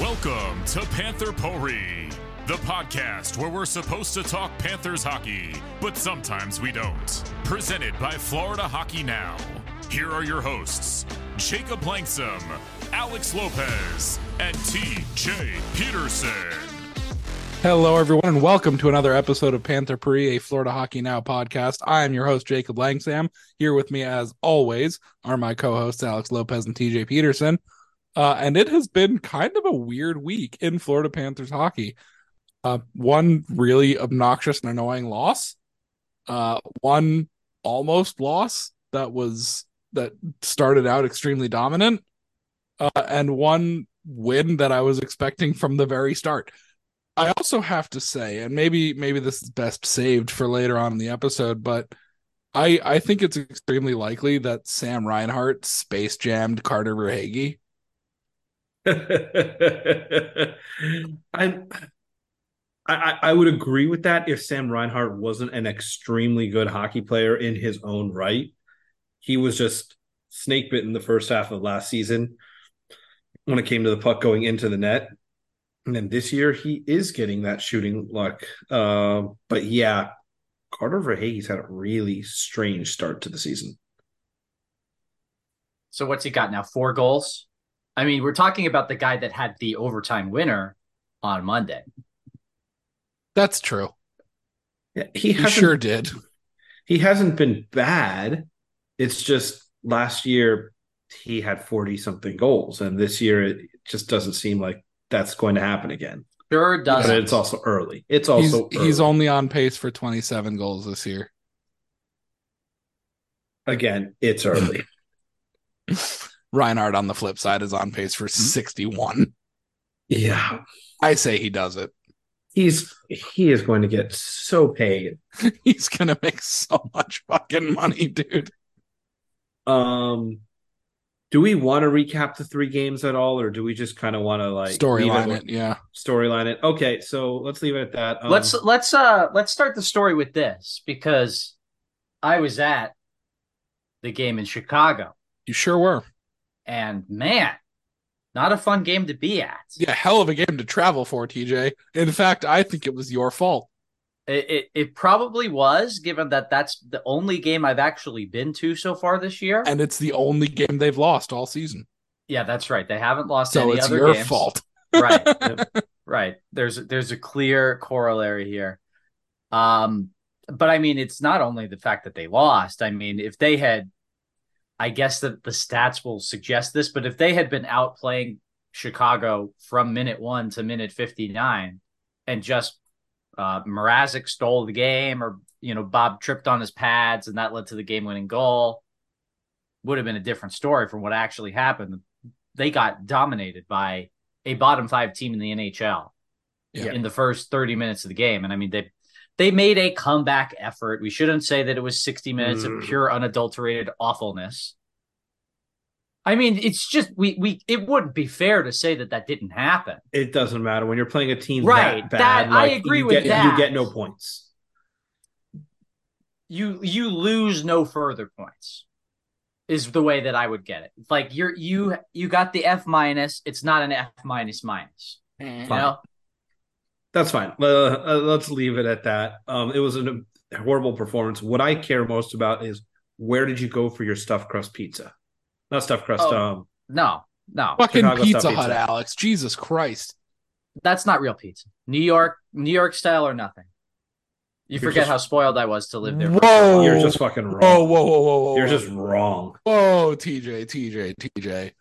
Welcome to Panther Potpourri, the podcast where we're supposed to talk Panthers hockey, but sometimes we don't. Presented by Florida Hockey Now. Here are your hosts, Jacob Langsam, Alex Lopez, and TJ Peterson. Hello, everyone, and welcome to another episode of Panther Potpourri, a Florida Hockey Now podcast. I am your host, Jacob Langsam. Here with me, as always, are my co hosts, Alex Lopez and TJ Peterson. Uh, and it has been kind of a weird week in Florida Panthers hockey. Uh, one really obnoxious and annoying loss, uh, one almost loss that was that started out extremely dominant, uh, and one win that I was expecting from the very start. I also have to say, and maybe maybe this is best saved for later on in the episode, but I I think it's extremely likely that Sam Reinhart space jammed Carter Verhaeghe. I, I I would agree with that if Sam Reinhart wasn't an extremely good hockey player in his own right. He was just snake bitten the first half of last season when it came to the puck going into the net. And then this year he is getting that shooting luck. Uh, but yeah, Carter Verhaeghe's had a really strange start to the season. So what's he got now? Four goals? I mean, we're talking about the guy that had the overtime winner on Monday. That's true. Yeah, he, He sure did. He hasn't been bad. It's just last year he had 40 something goals, and this year it just doesn't seem like that's going to happen again. Sure doesn't. it's also early. It's He's, also he's early. only on pace for 27 goals this year. again, it's early. Reinhart on the flip side is on pace for 61. yeah. I say he does it. He's he is going to get so paid. He's gonna make so much fucking money, dude. Um do we want to recap the three games at all, or do we just kind of want to like leave Storyline it, yeah. Storyline it. Okay, so let's leave it at that. Um, let's let's uh let's start the story with this because I was at the game in Chicago You sure were. And man, not a fun game to be at. Yeah, hell of a game to travel for, TJ. In fact, I think it was your fault. It, it it probably was, given that that's the only game I've actually been to so far this year. And it's the only game they've lost all season. yeah, that's right. They haven't lost So any it's other your games. fault. right right there's there's a clear corollary here um but i mean it's not only the fact that they lost i mean if they had i guess that the stats will suggest this but if they had been outplaying chicago from minute 1 to minute 59 and just uh Mrazek stole the game or you know bob tripped on his pads and that led to the game winning goal would have been a different story from what actually happened they got dominated by a bottom five team in the NHL Yeah. in the first 30 minutes of the game. And I mean, they they made a comeback effort. We shouldn't say that it was 60 minutes Mm. of pure unadulterated awfulness. I mean, it's just we we it wouldn't be fair to say that that didn't happen. it doesn't matter when you're playing a team Right, that bad. that- I agree with get, that. You get no points. You you lose no further points. Is the way that I would get it. Like you're you you got the F minus. It's not an F minus minus. You know, That's fine. Uh, uh, let's leave it at that. Um, it was a horrible performance. What I care most about is where did you go for your stuffed crust pizza? Not stuffed crust. Oh. Um, no, no. Fucking Chicago Pizza Hut, pizza. Alex. Jesus Christ. that's not real pizza. New York, New York style or nothing. You You're forget just- how spoiled I was to live there. for Whoa. long. you're just fucking wrong. Whoa, whoa, whoa, whoa, whoa. You're just wrong. Whoa, TJ, TJ, TJ.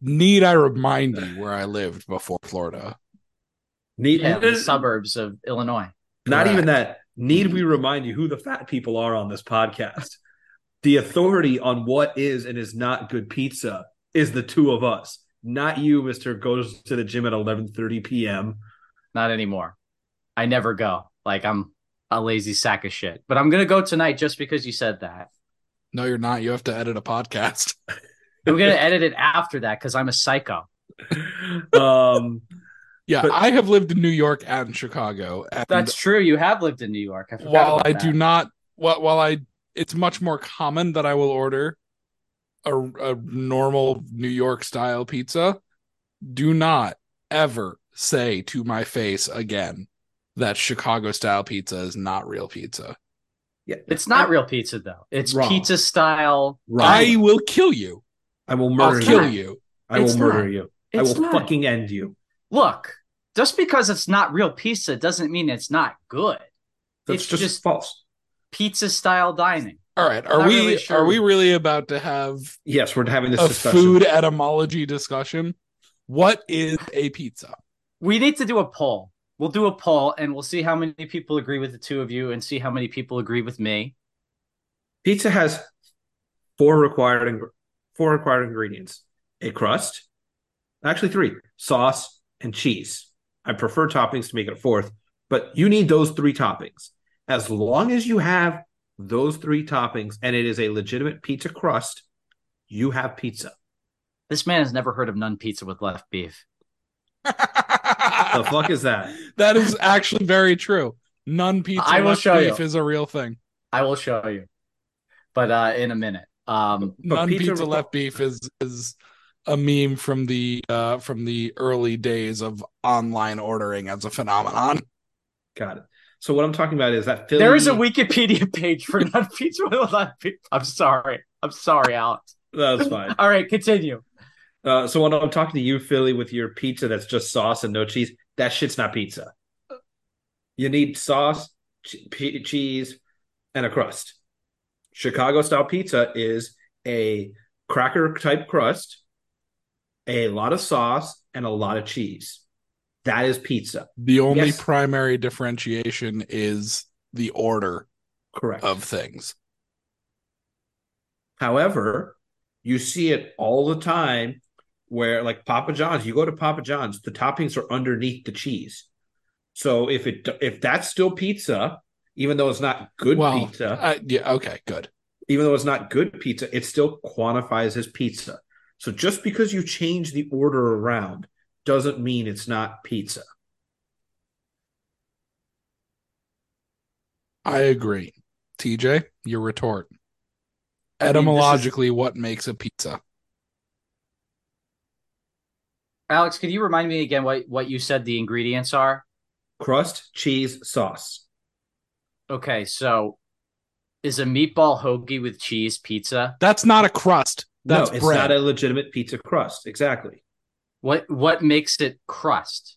Need I remind you where I lived before Florida? Need, Yeah, the suburbs of Illinois. Not even that. Need we remind you who the fat people are on this podcast? The authority on what is and is not good pizza is the two of us, not you, Mister. Goes to the gym at eleven thirty p.m. Not anymore. I never go. Like I'm a lazy sack of shit. But I'm gonna go tonight just because you said that. No, you're not. You have to edit a podcast. I'm gonna edit it after that because I'm a psycho. Um, Yeah, But- I have lived in New York and Chicago. And That's true. You have lived in New York. I forgot while I that. do not, while, while I, it's much more common that I will order a, a normal New York style pizza do not ever say to my face again that Chicago style pizza is not real pizza. Yeah, It's not real pizza though. It's Wrong. pizza style. I will kill you. I will I'll murder kill you. you. I will It's murder not. you. I will not. fucking end you. Look, just because it's not real pizza doesn't mean it's not good. That's It's just, just- false. Pizza style dining. All right. Are we really sure. are we really about to have Yes, we're having this a discussion. food etymology discussion? What is a pizza? We need to do a poll. We'll do a poll and we'll see how many people agree with the two of you and see how many people agree with me. Pizza has four required ing- four required ingredients: a crust, actually three: sauce and cheese. I prefer toppings to make it a fourth, but you need those three toppings. As long as you have those three toppings and it is a legitimate pizza crust, you have pizza. This man has never heard of none pizza with left beef. The fuck is that? That is actually very true. None pizza I will left show beef you. is a real thing. I will show you. But uh in a minute. Um None pizza pizza, requ- left beef is is a meme from the uh from the early days of online ordering as a phenomenon. Got it. So what I'm talking about is that Philly. there is a Wikipedia page for non pizza with left beef. I'm sorry. I'm sorry, Alex. That's fine. All right, continue. Uh, so when I'm talking to you, Philly, with your pizza that's just sauce and no cheese, that shit's not pizza. You need sauce, che- pe- cheese, and a crust. Chicago style pizza is a cracker type crust, a lot of sauce, and a lot of cheese. That is pizza. The only Yes. primary differentiation is the order Correct. of things. However, you see it all the time where, like Papa John's, you go to Papa John's, the toppings are underneath the cheese. So if it if that's still pizza, even though it's not good well, pizza, uh, yeah, okay, good. even though it's not good pizza, it still quantifies as pizza. So just because you change the order around doesn't mean it's not pizza. I agree. TJ, your retort. I mean, is- Etymologically, what makes a pizza? Alex, could you remind me again what, what you said the ingredients are? Crust, cheese, sauce. Okay, so is a meatball hoagie with cheese pizza? That's not a crust. That's no, it's bread. not a legitimate pizza crust. Exactly. What what makes it crust?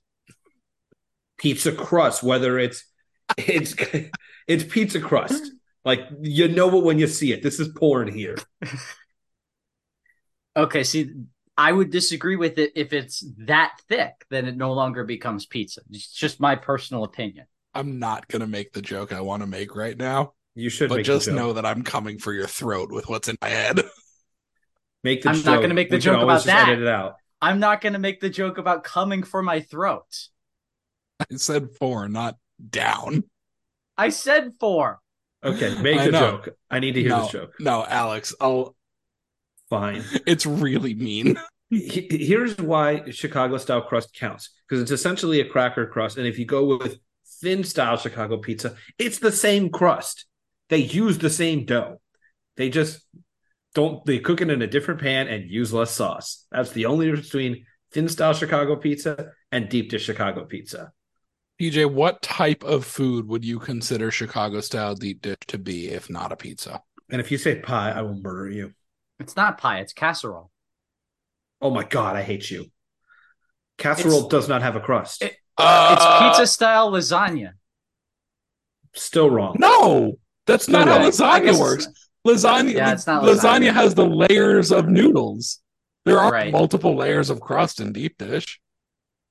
pizza crust, whether it's it's it's pizza crust. Like you know it when you see it. This is porn here. Okay, see, I would disagree with it if it's that thick, then it no longer becomes pizza. It's just my personal opinion. I'm not gonna make the joke I want to make right now, You should but make just the joke. know that I'm coming for your throat with what's in my head. make the I'm joke. not gonna make the We joke about just that. Edit it out. I'm not going to make the joke about coming for my throat. I said four, not down. I said four. Okay, make I the know. joke. I need to hear no, this joke. no, Alex. I'll. Fine. It's really mean. Here's why Chicago style crust counts because it's essentially a cracker crust, and if you go with thin style Chicago pizza, it's the same crust. They use the same dough. They just don't. They cook it in a different pan and use less sauce. That's the only difference between thin style Chicago pizza and deep dish Chicago pizza. PJ, what type of food would you consider Chicago style deep dish to be if not a pizza? And if you say pie, I will murder you. It's not pie, it's casserole. Oh my god, I hate you. Casserole It's- does not have a crust. it- Uh, it's pizza style lasagna. Still wrong. No, that's not how lasagna guess works. It's- Lasagna, Yeah, it's not lasagna lasagna. has the layers of noodles. There are Right. multiple layers of crust in deep dish.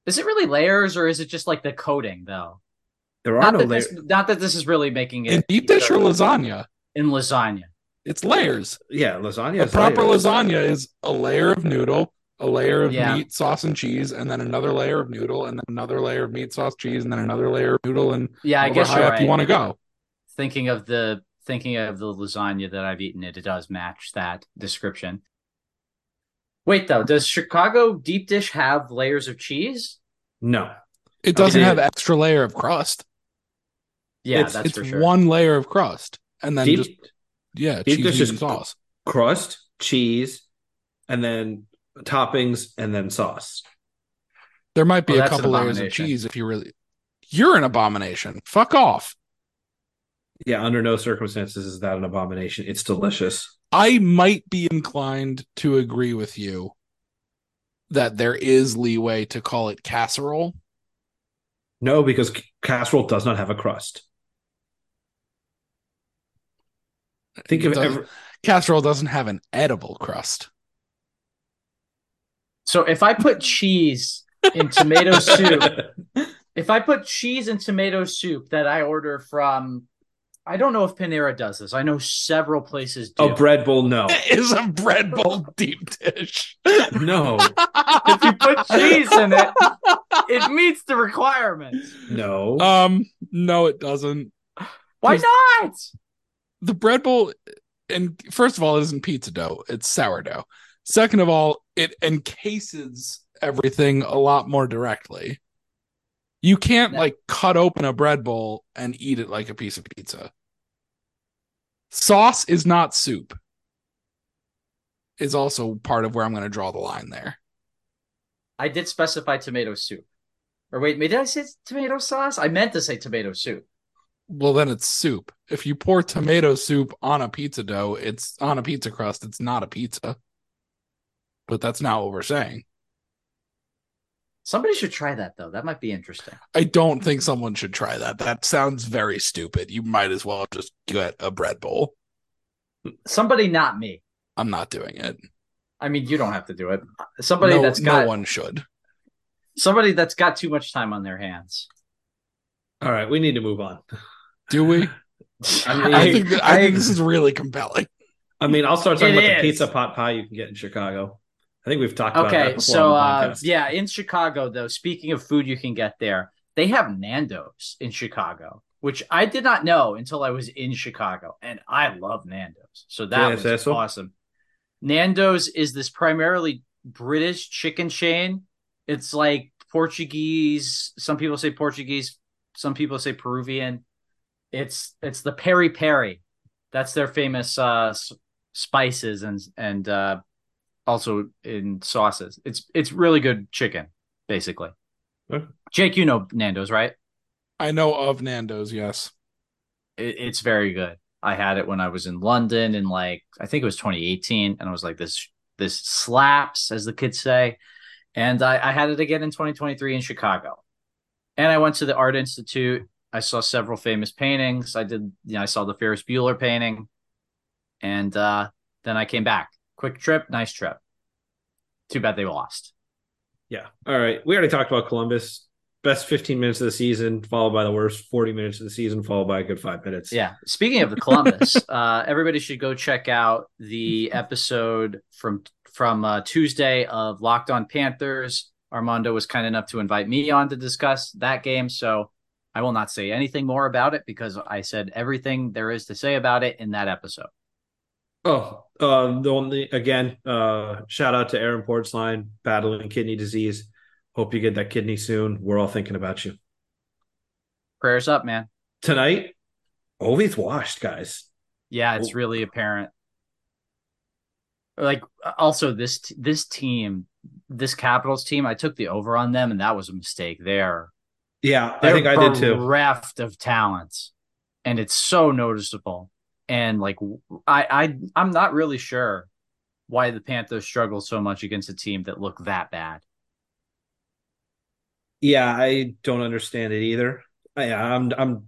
Is it really layers or is it just like the coating though? There are Not no that, layers. this, not that this is really making it In deep dish or lasagna, in lasagna. it's layers. Yeah, lasagna. A is proper layers. lasagna is a layer of noodle, a layer of Yeah. meat, sauce, and cheese, and then another layer of noodle, and then another layer of meat, sauce, cheese, and then another layer of noodle, and Yeah, I guess high you're up right. you want to go. Thinking of the thinking of the lasagna that I've eaten, it, it does match that description. Wait though, does Chicago deep dish have layers of cheese? No. It doesn't Okay. have extra layer of crust. Yeah, It's- that's it's for sure. one layer of crust, and then Deep just yeah, deep cheese dish is and sauce. crust, cheese, and then toppings, and then sauce. There might be Oh, a couple layers of cheese if you really. You're an abomination. Fuck off. Yeah, under no circumstances is that an abomination. It's delicious. I might be inclined to agree with you that there is leeway to call it casserole. No, because casserole does not have a crust. Think of Doesn't- every, Casserole doesn't have an edible crust. So if I put cheese in tomato soup, if I put cheese in tomato soup that I order from, I don't know if Panera does this. I know several places do. a bread bowl. No, It is a bread bowl deep dish. no, if you put cheese in it, it meets the requirements. no. um, no, it doesn't. Why not? the bread bowl and first of all it isn't pizza dough it's sourdough second of all it encases everything a lot more directly you can't No. like cut open a bread bowl and eat it like a piece of pizza sauce is not soup is also part of where i'm going to draw the line there I did specify tomato soup. Or wait, did I say tomato sauce? I meant to say tomato soup. well then it's soup if you pour tomato soup on a pizza dough it's on a pizza crust it's not a pizza but that's not what we're saying Somebody should try that though. That might be interesting. I don't think someone should try that. That sounds very stupid. You might as well just get a bread bowl. Somebody, not me. I'm not doing it. I mean, you don't have to do it. Somebody no, that's got no one should. somebody that's got too much time on their hands. All right, we need to move on. Do we? I mean, I think that, I think this is really compelling. I mean, I'll start talking It about the pizza pot pie you can get in Chicago. I think we've talked about that Okay, so uh, yeah, in Chicago though, speaking of food you can get there, they have Nando's in Chicago, which I did not know until I was in Chicago, and I love Nando's. So that was awesome. Nando's is this primarily British chicken chain. It's like Portuguese. Some people say Portuguese. Some people say Peruvian. It's it's the peri peri. That's their famous uh, spices and and uh, also in sauces. It's it's really good chicken, basically. Okay. Jake, you know Nando's, right? I know of Nando's, yes. It, it's very good. I had it when I was in London in like I think it was 2018, and I was like, this this slaps, as the kids say. And I, I had it again in 2023 in Chicago. And I went to the Art Institute. I saw several famous paintings. I did, you know, I saw the Ferris Bueller painting, and uh, then I came back. Quick trip, nice trip. Too bad they lost. Yeah. All right. We already talked about Columbus. Best 15 minutes of the season, followed by the worst 40 minutes of the season, followed by a good five minutes. Yeah. Speaking of the Columbus, uh, everybody should go check out the episode from from uh, Tuesday of Locked On Panthers. Armando was kind enough to invite me on to discuss that game, so I will not say anything more about it because I said everything there is to say about it in that episode. Oh, uh, the only again, uh, shout out to Aaron Portzline battling kidney disease. Hope you get that kidney soon. We're all thinking about you. Prayers up, man. Tonight, Ovi's washed, guys. Yeah, it's really apparent. Like also this this team, this Capitals team, I took the over on them, and that was a mistake there. Yeah, I think I did too. Raft of talents, and it's so noticeable. And like, I, I, I'm not really sure why the Panthers struggle so much against a team that look that bad. Yeah, I don't understand it either. I, I'm I'm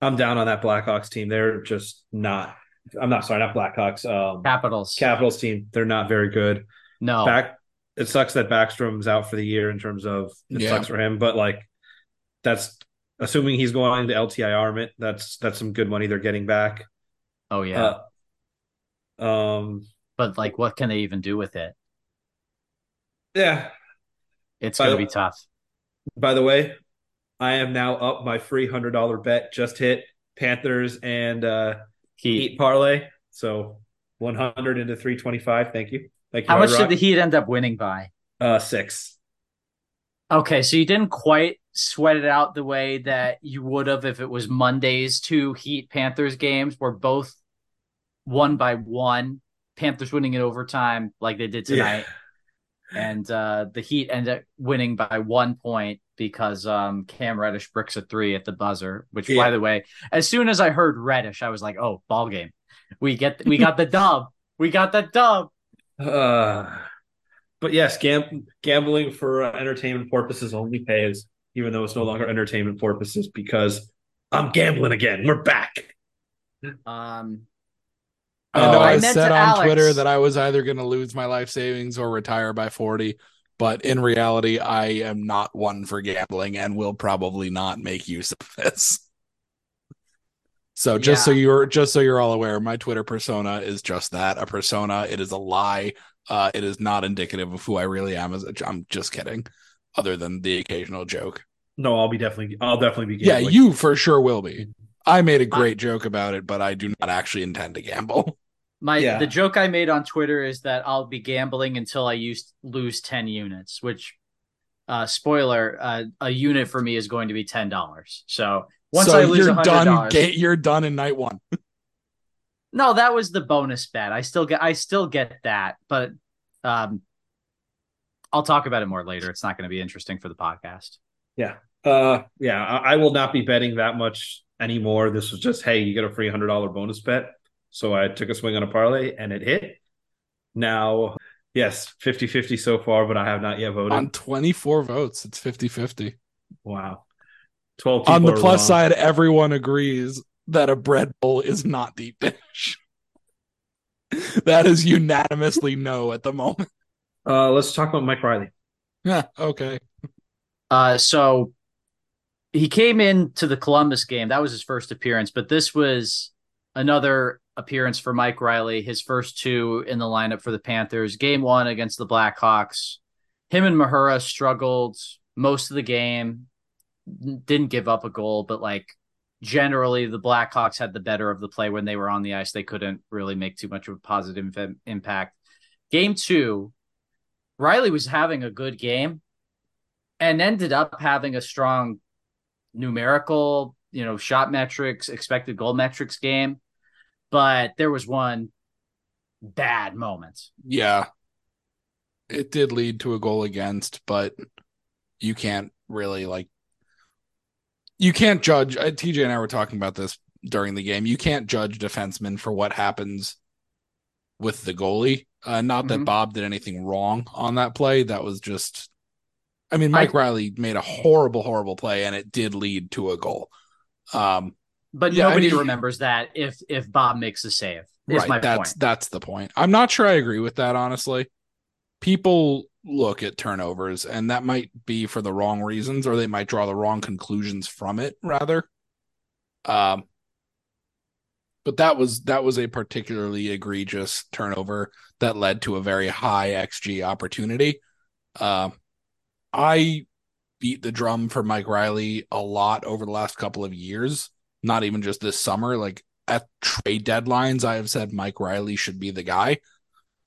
I'm down on that Blackhawks team. They're just not. I'm not sorry, not Blackhawks. Um, Capitals, Capitals team. They're not very good. no, Back. It sucks that Backstrom's out for the year in terms of it Yeah. sucks for him, but like that's assuming he's going to LTIR. Mit, That's that's some good money they're getting back. Oh yeah, Uh, um. but like, what can they even do with it? Yeah. It's going to be tough. By the way, I am now up. My free hundred dollar bet just hit Panthers and uh Heat. Heat parlay. So one hundred into three twenty five. Thank you. Thank you. How much did the Heat end up winning by? Uh, six. Okay, so you didn't quite sweat it out the way that you would have if it was Monday's two Heat Panthers games were both won by one. Panthers winning in overtime like they did tonight. and uh, the Heat end up winning by one point because um, Cam Reddish bricks a three at the buzzer. Which, Yeah. by the way, as soon as I heard Reddish, I was like, "Oh, ball game. We get we got the dub. We got the dub." Uh, but yes, gam- gambling for uh, entertainment purposes only pays, even though it's no longer entertainment purposes because I'm gambling again. We're back. Um, I Oh, I, I meant said on Alex- Twitter that I was either going to lose my life savings or retire by 40, but in reality, I am not one for gambling and will probably not make use of this. So just so you're just so you're all aware, my Twitter persona is just that, a persona. It is a lie. Uh, it is not indicative of who I really am. As a, I'm just kidding. Other than the occasional joke. No, I'll be definitely. I'll definitely be. Yeah, you for sure will be. I made a great joke about it, but I do not actually intend to gamble. my Yeah. the joke I made on Twitter is that I'll be gambling until I use lose ten units. Which, uh, spoiler, uh, a unit for me is going to be ten dollars. So once so I lose you're hundred done. dollars, Ga- you're done in night one. no, that was the bonus bet. I still get I still get that, but um, I'll talk about it more later. It's not going to be interesting for the podcast. Yeah, uh, yeah, I, I will not be betting that much anymore. This was just, hey, you get a free hundred dollar bonus bet. So I took a swing on a parlay and it hit. Now, yes, 50-50 so far, but I have not yet voted. On 24 votes, it's 50-50. wow. 12 On the plus wrong. side, everyone agrees that a bread bowl is not deep dish. that is unanimously no at the moment. Uh, let's talk about Mike Riley. Yeah, okay. Uh, so he came into the Columbus game. That was his first appearance, but this was another appearance for Mike Riley, his first two in the lineup for the Panthers. Game one against the Blackhawks. Him and Mahura struggled most of the game, didn't give up a goal, but like generally the Blackhawks had the better of the play when they were on the ice. They couldn't really make too much of a positive impact. Game two, Riley was having a good game and ended up having a strong numerical, you know, shot metrics, expected goal metrics game. But there was one bad moment. Yeah. It did lead to a goal against, but you can't really like you can't judge uh, TJ and I were talking about this during the game. You can't judge defensemen for what happens with the goalie. Uh, not that Mhm. Bob did anything wrong on that play. That was just I mean, Mike I- Riley made a horrible, horrible play and it did lead to a goal. Um But Yeah, I nobody mean- remembers that if if Bob makes a save. Right that's point. that's the point i'm not sure i agree with that honestly people look at turnovers and that might be for the wrong reasons or they might draw the wrong conclusions from it rather um but that was that was a particularly egregious turnover that led to a very high xg opportunity um i beat the drum for mike riley a lot over the last couple of years not even just this summer like at trade deadlines, I have said Mike Riley should be the guy.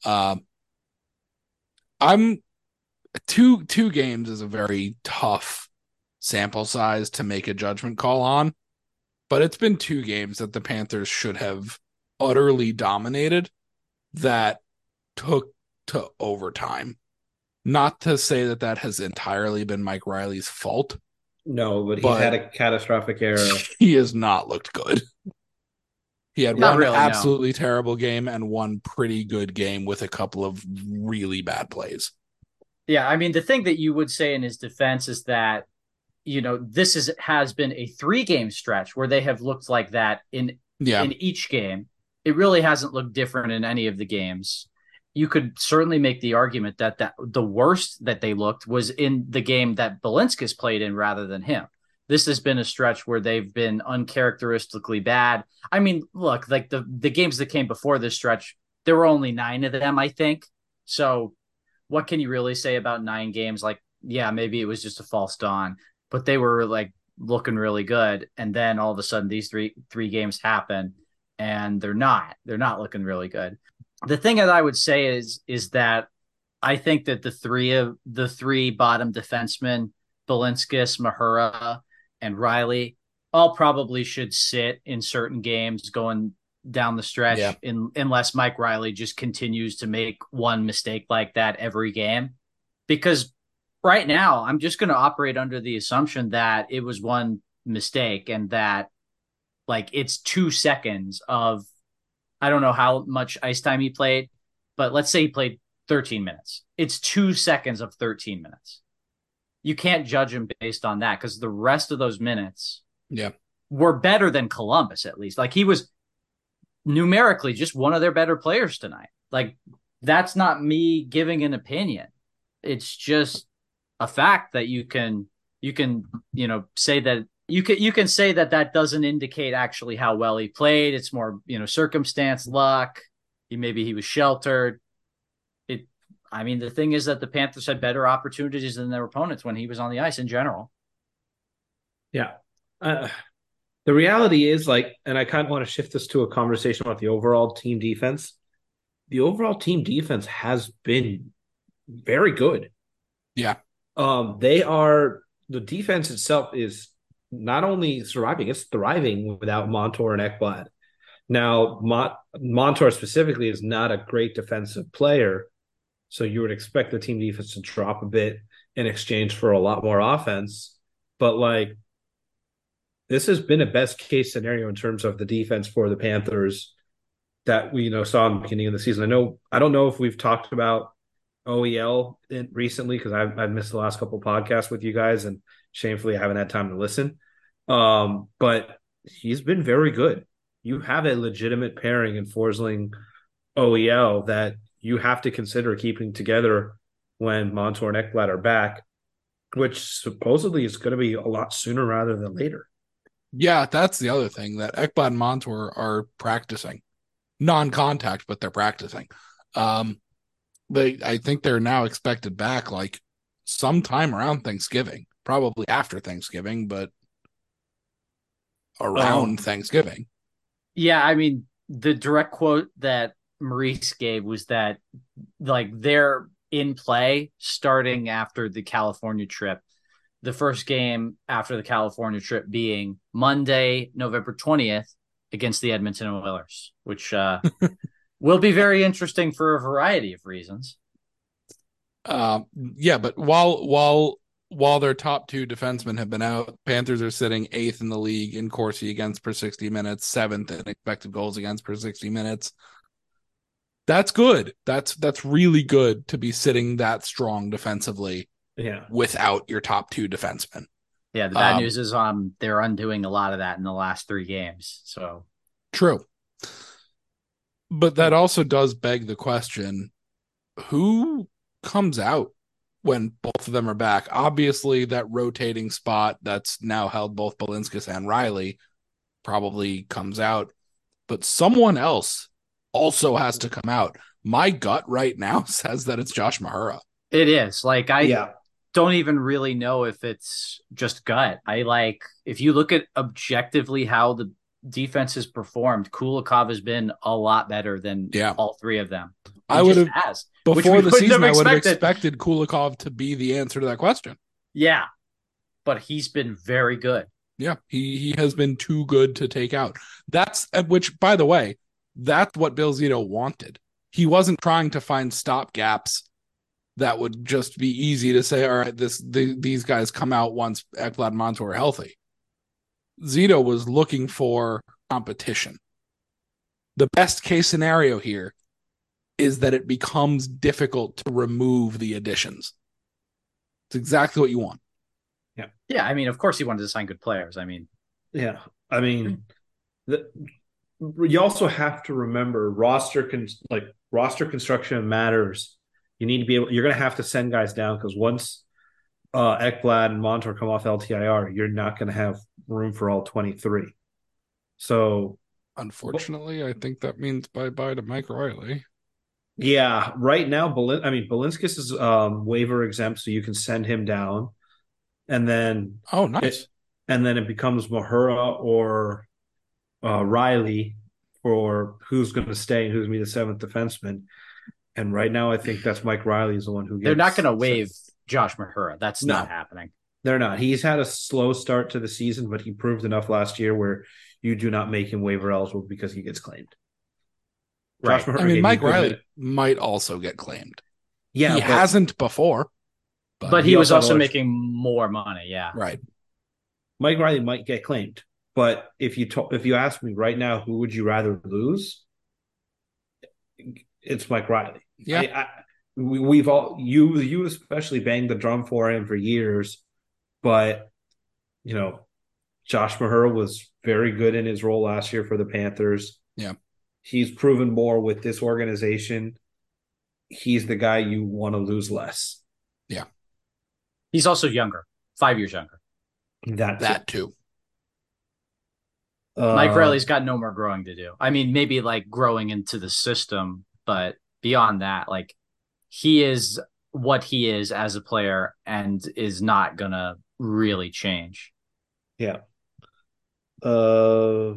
Um, I'm two two games is a very tough sample size to make a judgment call on, but it's been two games that the Panthers should have utterly dominated that took to overtime. Not to say that that has entirely been Mike Riley's fault. No, but he But- had a catastrophic error. He has not looked good. He had Not one really, no. absolutely terrible game and one pretty good game with a couple of really bad plays. Yeah, I mean the thing that you would say in his defense is that you know this is has been a three game stretch where they have looked like that in Yeah. in each game. It really hasn't looked different in any of the games. You could certainly make the argument that that the worst that they looked was in the game that Balinskis played in rather than him. This has been a stretch where they've been uncharacteristically bad. I mean, look, like the the games that came before this stretch, there were only nine of them, I think. So, what can you really say about nine games? Like, yeah, maybe it was just a false dawn, but they were like looking really good, and then all of a sudden these three three games happen, and they're not. They're not looking really good. The thing that I would say is is that I think that the three of the three bottom defensemen, Balinskis, Mahura, and Riley, all probably should sit in certain games going down the stretch Yeah. in, unless Mike Riley just continues to make one mistake like that every game. because right now I'm just going to operate under the assumption that it was one mistake and that like it's two seconds of I don't know how much ice time he played, but let's say he played 13 minutes. It's two seconds of 13 minutes. You can't judge him based on that because the rest of those minutes Yeah. were better than Columbus, at least. Like he was numerically just one of their better players tonight. Like that's not me giving an opinion. It's just a fact that you can you can you know say that you can you can say that that doesn't indicate actually how well he played. It's more you know circumstance, luck. He maybe he was sheltered. It. I mean, the thing is that the Panthers had better opportunities than their opponents when he was on the ice in general. Yeah. Uh, the reality is like, and I kind of want to shift this to a conversation about the overall team defense. The overall team defense has been very good. Yeah. Um, they are the defense itself is not only surviving, it's thriving without Montour and Ekblad. Now, Mont- Montour specifically is not a great defensive player, so you would expect the team defense to drop a bit in exchange for a lot more offense. But like, this has been a best case scenario in terms of the defense for the Panthers that we you know saw in the beginning of the season. I know I don't know if we've talked about OEL in, recently because I've, I've missed the last couple podcasts with you guys and shamefully I haven't had time to listen. Um, but he's been very good. You have a legitimate pairing in Forsling OEL that you have to consider keeping together when Montour and Ekblad are back, which supposedly is going to be a lot sooner rather than later. Yeah, that's the other thing that Ekblad and Montour are practicing, non-contact, but they're practicing. Um, they, I think they're now expected back like sometime around Thanksgiving, probably after Thanksgiving, but around Oh. Thanksgiving. Yeah, I mean, the direct quote that Maurice gave was that like they're in play starting after the California trip. The first game after the California trip being Monday, November 20th against the Edmonton Oilers, which uh, will be very interesting for a variety of reasons. Um, yeah, but while while while their top two defensemen have been out, Panthers are sitting eighth in the league in Corsi against per 60 minutes, seventh in expected goals against per 60 minutes. That's good. That's that's really good to be sitting that strong defensively Yeah. without your top two defensemen. Yeah, the bad Um, news is um they're undoing a lot of that in the last three games. So True. But that also does beg the question who comes out when both of them are back? Obviously, that rotating spot that's now held both Balinskis and Riley probably comes out, but someone else also has to come out. My gut right now says that it's Josh Mahura. it is like I yeah. don't even really know if it's just gut. I like if you look at objectively how the defense has performed, Kulikov has been a lot better than Yeah. all three of them. I would have has. before the season. I would have expected. expected Kulikov to be the answer to that question. Yeah. But he's been very good. Yeah, he he has been too good to take out. That's uh, which, by the way, that's what Bill Zito wanted. He wasn't trying to find stop gaps that would just be easy to say, all right, this the, these guys come out once Ekblad and Montour are healthy. Zito was looking for competition. The best case scenario here is that it becomes difficult to remove the additions. It's exactly what you want. Yeah, Yeah. I mean, of course you wanted to sign good players. I mean, Yeah. I mean, the, you also have to remember roster con- like roster construction matters. You need to be able. You're going to have to send guys down because once uh, Ekblad and Montour come off LTIR, you're not going to have room for all 23. So Unfortunately, I think that means bye bye to Mike Riley. Yeah, right now, Belin- I mean, Balinskis is um, waiver exempt, so you can send him down, and then Oh, nice. It- and then it becomes Mahura or uh, Riley for who's going to stay and who's going to be the seventh defenseman. And right now, I think that's Mike Riley is the one who gets. they're not going to waive Josh Mahura. That's No. not happening. They're not. He's had a slow start to the season, but he proved enough last year where you do not make him waiver eligible because he gets claimed. Right. Josh Mahura I mean, Mike Riley might also get claimed. Yeah, he but- hasn't before. But he, he was also also making more money. Yeah. right. Mike Riley might get claimed, but if you to- if you ask me right now, who would you rather lose? It's Mike Riley. Yeah. I, I, we, we've all you you especially banged the drum for him for years, but you know, Josh Mahura was very good in his role last year for the Panthers. Yeah. He's proven more with this organization. He's the guy you want to lose less. Yeah. He's also younger, five years younger. That's That too. Uh, Mike Riley's got no more growing to do. I mean, maybe like growing into the system, but beyond that, like he is what he is as a player and is not gonna really change. Yeah. Uh,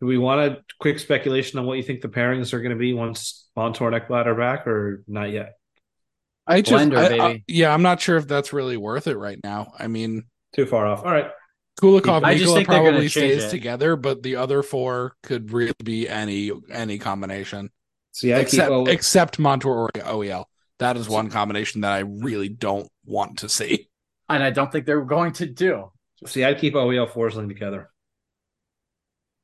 do we want a quick speculation on what you think the pairings are going to be once Montour and Ekblad are back, or not yet? I just, Blender, I- I- yeah, I'm not sure if that's really worth it right now. I mean, Too far off. All right. Kulikov, I just Mikkola think they're gonna probably stays it. together, but the other four could really be any any combination, See, I except keep. Except Montour or OEL. That is one combination that I really don't want to see. And I don't think they're going to do. see, I keep OEL Forsling together.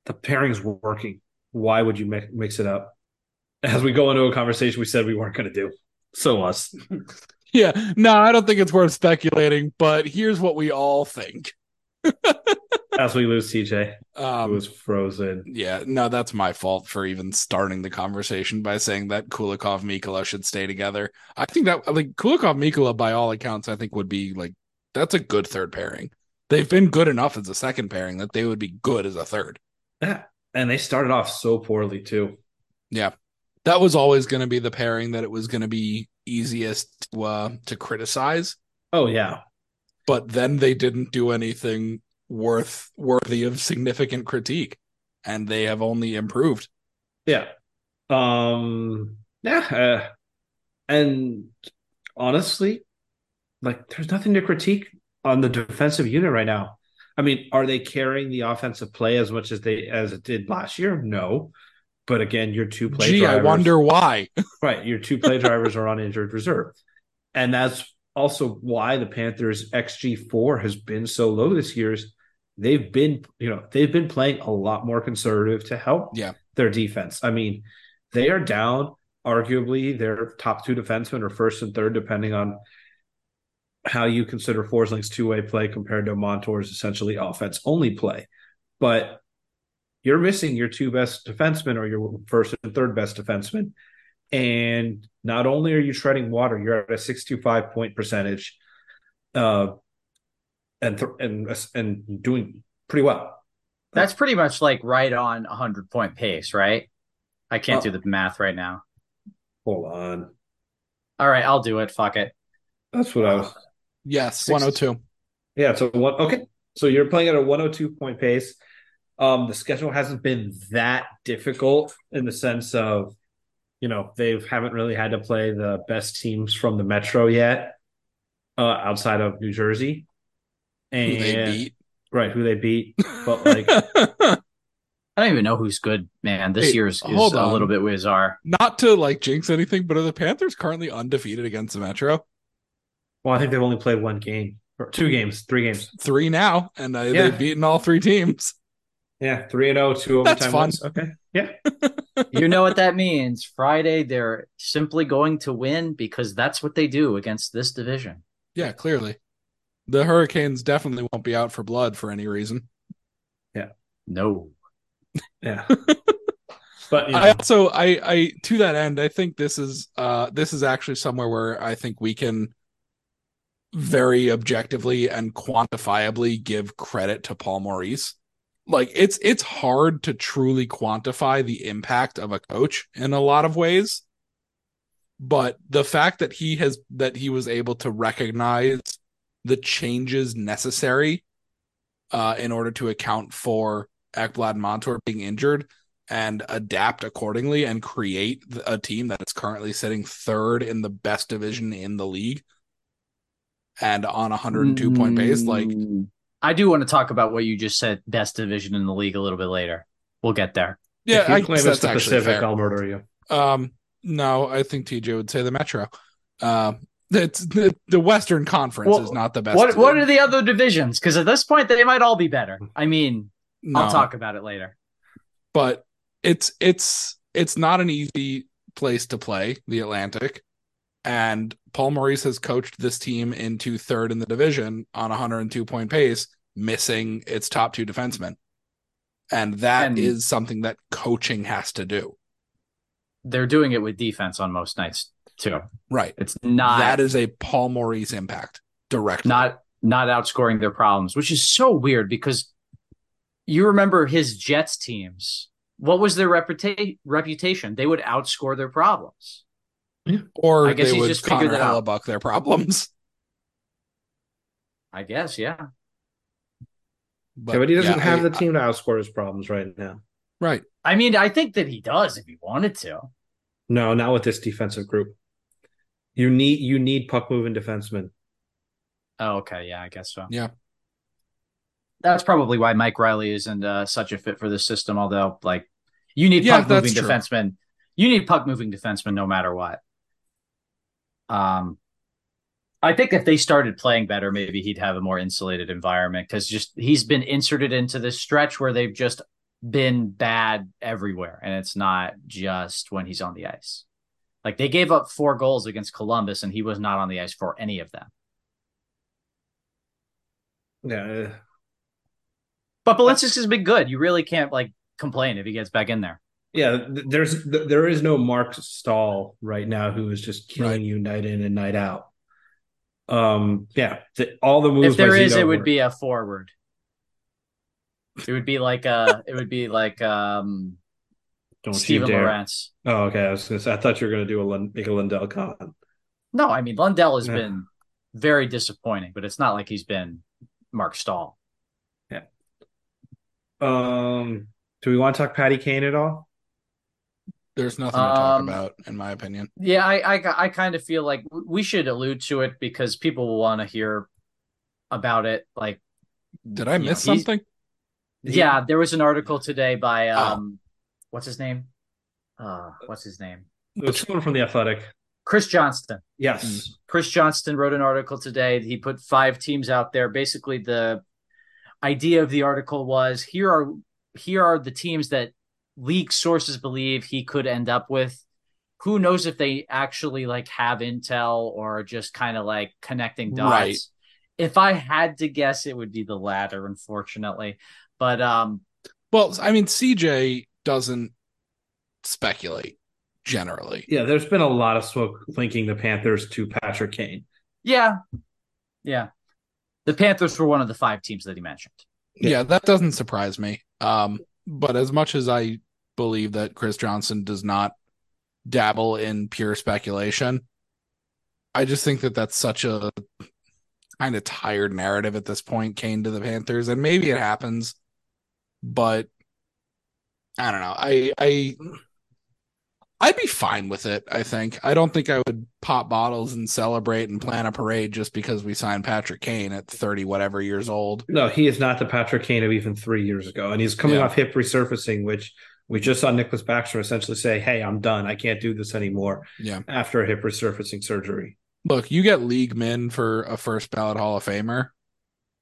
The pairing's working. Why would you mi- mix it up? As we go into a conversation, we said we weren't going to do. So us. Yeah, no, I don't think it's worth speculating. But here's what we all think. As we lose TJ, Um, was frozen. yeah, no, that's my fault for even starting the conversation by saying that Kulikov Mikkola should stay together. I think that like Kulikov Mikkola, by all accounts, I think would be like that's a good third pairing. They've been good enough as a second pairing that they would be good as a third. Yeah. And they started off so poorly too. Yeah, that was always going to be the pairing that it was going to be easiest to uh, to criticize. Oh yeah. But then they didn't do anything worth worthy of significant critique, and they have only improved. Yeah. Um yeah, uh, and honestly, like there's nothing to critique on the defensive unit right now. I mean, are they carrying the offensive play as much as they as it did last year? No. But again, your two play Gee, drivers, I wonder why. right, your two play drivers are on injured reserve. And that's also why the Panthers xGF has been so low this year. Is they've been, you know, they've been playing a lot more conservative to help Yeah. their defense. I mean, they are down arguably their top two defensemen or first and third, depending on how you consider Forsling's two-way play compared to Montour's essentially offense only play. But you're missing your two best defensemen or your first and third best defensemen. And not only are you treading water, you're at a 625 point percentage, uh, and th- and and doing pretty well. That's pretty much like right on a hundred point pace, right? I can't Oh. do the math right now. Hold on, All right, I'll do it. Fuck it. that's what I was. Yes, Six- 102. Yeah, so one okay. So you're playing at a 102 point pace. Um, the schedule hasn't been that difficult in the sense of, you know, they haven't really had to play the best teams from the Metro yet, uh, outside of New Jersey, Who and they beat. right who they beat. But like, I don't even know who's good, man. This Hey, year's is hold a little bit bizarre. not to like jinx anything, but are the Panthers currently undefeated against the Metro? Well, I think they've only played one game or two games, three games. Three now, and uh, Yeah. they've beaten all three teams. Yeah, three and zero, two That's overtime fun. wins. Okay, yeah, You know what that means. Friday, they're simply going to win because that's what they do against this division. Yeah, clearly. The Hurricanes definitely won't be out for blood for any reason. Yeah. No. yeah. But you know, I also I I to that end, I think this is uh this is actually somewhere where I think we can very objectively and quantifiably give credit to Paul Maurice. Like it's it's hard to truly quantify the impact of a coach in a lot of ways. But the fact that he has that he was able to recognize the changes necessary uh in order to account for Ekblad Montour being injured and adapt accordingly and create a team that is currently sitting third in the best division in the league and on a 102 point base like Mm, I do want to talk about what you just said, best division in the league, a little bit later. We'll get there. yeah if you I claim it's that's the Pacific, fair. I'll murder you. um no i think tj would say the metro um It's the, the Western Conference Well, is not the best. What what are the other divisions? Because at this point, they might all be better. I mean, No, I'll talk about it later. but it's it's it's not an easy place to play, the Atlantic. And Paul Maurice has coached this team into third in the division on a 102 point pace, missing its top two defensemen. And that is And- something that coaching has to do. They're doing it with defense on most nights too. Right. It's not that is a Paul Maurice impact directly. not not outscoring their problems, which is so weird because you remember his Jets teams. What was their reputa- reputation? They would outscore their problems. Or I guess they he's would just figured Connor it out. Hellebuyck their problems. I guess, yeah. But, yeah, but he doesn't yeah, have I- the team to outscore his problems right now. right. I mean, I think that he does if he wanted to. No, not with this defensive group. You need you need puck moving defensemen. Oh, okay, yeah, I guess so. Yeah. That's probably why Mike Reilly isn't uh, such a fit for the system. Although, like, you need Yeah, puck moving that's true. defensemen. You need puck moving defensemen no matter what. Um, I think if they started playing better, maybe he'd have a more insulated environment because just he's been inserted into this stretch where they've just been bad everywhere, and it's not just when he's on the ice. Like they gave up four goals against Columbus, and he was not on the ice for any of them. Yeah, But Balinskis has been good. You really can't like complain if he gets back in there. Yeah. There's there is no Marc Staal right now who is just killing Right. you night in and night out. Um, yeah. The, all the moves. if there is, Zito it would work. be a forward. It would be like uh it would be like um Don't Steven dare. Oh, okay. I was gonna say. I thought you were gonna do a Lund- make a Lundell comment. No, I mean Lundell has Yeah. been very disappointing, but it's not like he's been Marc Staal. Yeah. Um, do we want to talk Patty Kane at all? There's nothing to talk Um, about, in my opinion. Yeah, I I, I kind of feel like we should allude to it because people will want to hear about it. Like, Did I you know, miss he's- something? Yeah, there was an article today by Oh. um, what's his name? Uh, what's his name? It was someone from the Athletic. Chris Johnston. Yes. Chris Johnston wrote an article today. He put five teams out there. Basically, the idea of the article was here are here are the teams that leak sources believe he could end up with. Who knows if they actually like have intel or just kind of like connecting dots. Right. If I had to guess, it would be the latter, unfortunately. But um, Well, I mean, CJ doesn't speculate generally. Yeah, there's been a lot of smoke linking the Panthers to Patrick Kane. yeah, yeah. The Panthers were one of the five teams that he mentioned. Yeah. Yeah, that doesn't surprise me. Um, but as much as I believe that Chris Johnston does not dabble in pure speculation, I just think that that's such a kind of tired narrative at this point. Kane to the Panthers, and maybe it happens, but I don't know. I I I'd be fine with it. I think I don't think I would pop bottles and celebrate and plan a parade just because we signed Patrick Kane at thirty whatever years old. No, he is not the Patrick Kane of even three years ago. And he's coming Yeah. off hip resurfacing, which we just saw Nicklas Backstrom essentially say, Hey, I'm done. I can't do this anymore Yeah. after a hip resurfacing surgery. Look, you get league men for a first ballot Hall of Famer.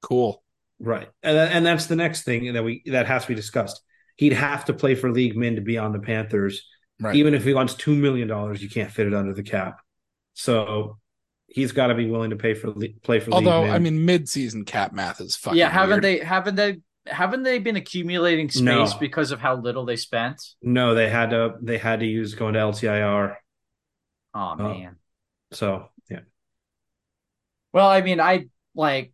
Cool. Right. And and that's the next thing that we that has to be discussed. He'd have to play for league men to be on the Panthers. Right. Even if he wants two million dollars, you can't fit it under the cap. So he's got to be willing to pay for play for Although, league min. I mean, mid-season cap math is fucking. yeah, haven't weird. they? Haven't they? Haven't they been accumulating space No. because of how little they spent? no, they had to they had to use going to LTIR. Oh man. So yeah. Well, I mean, I like.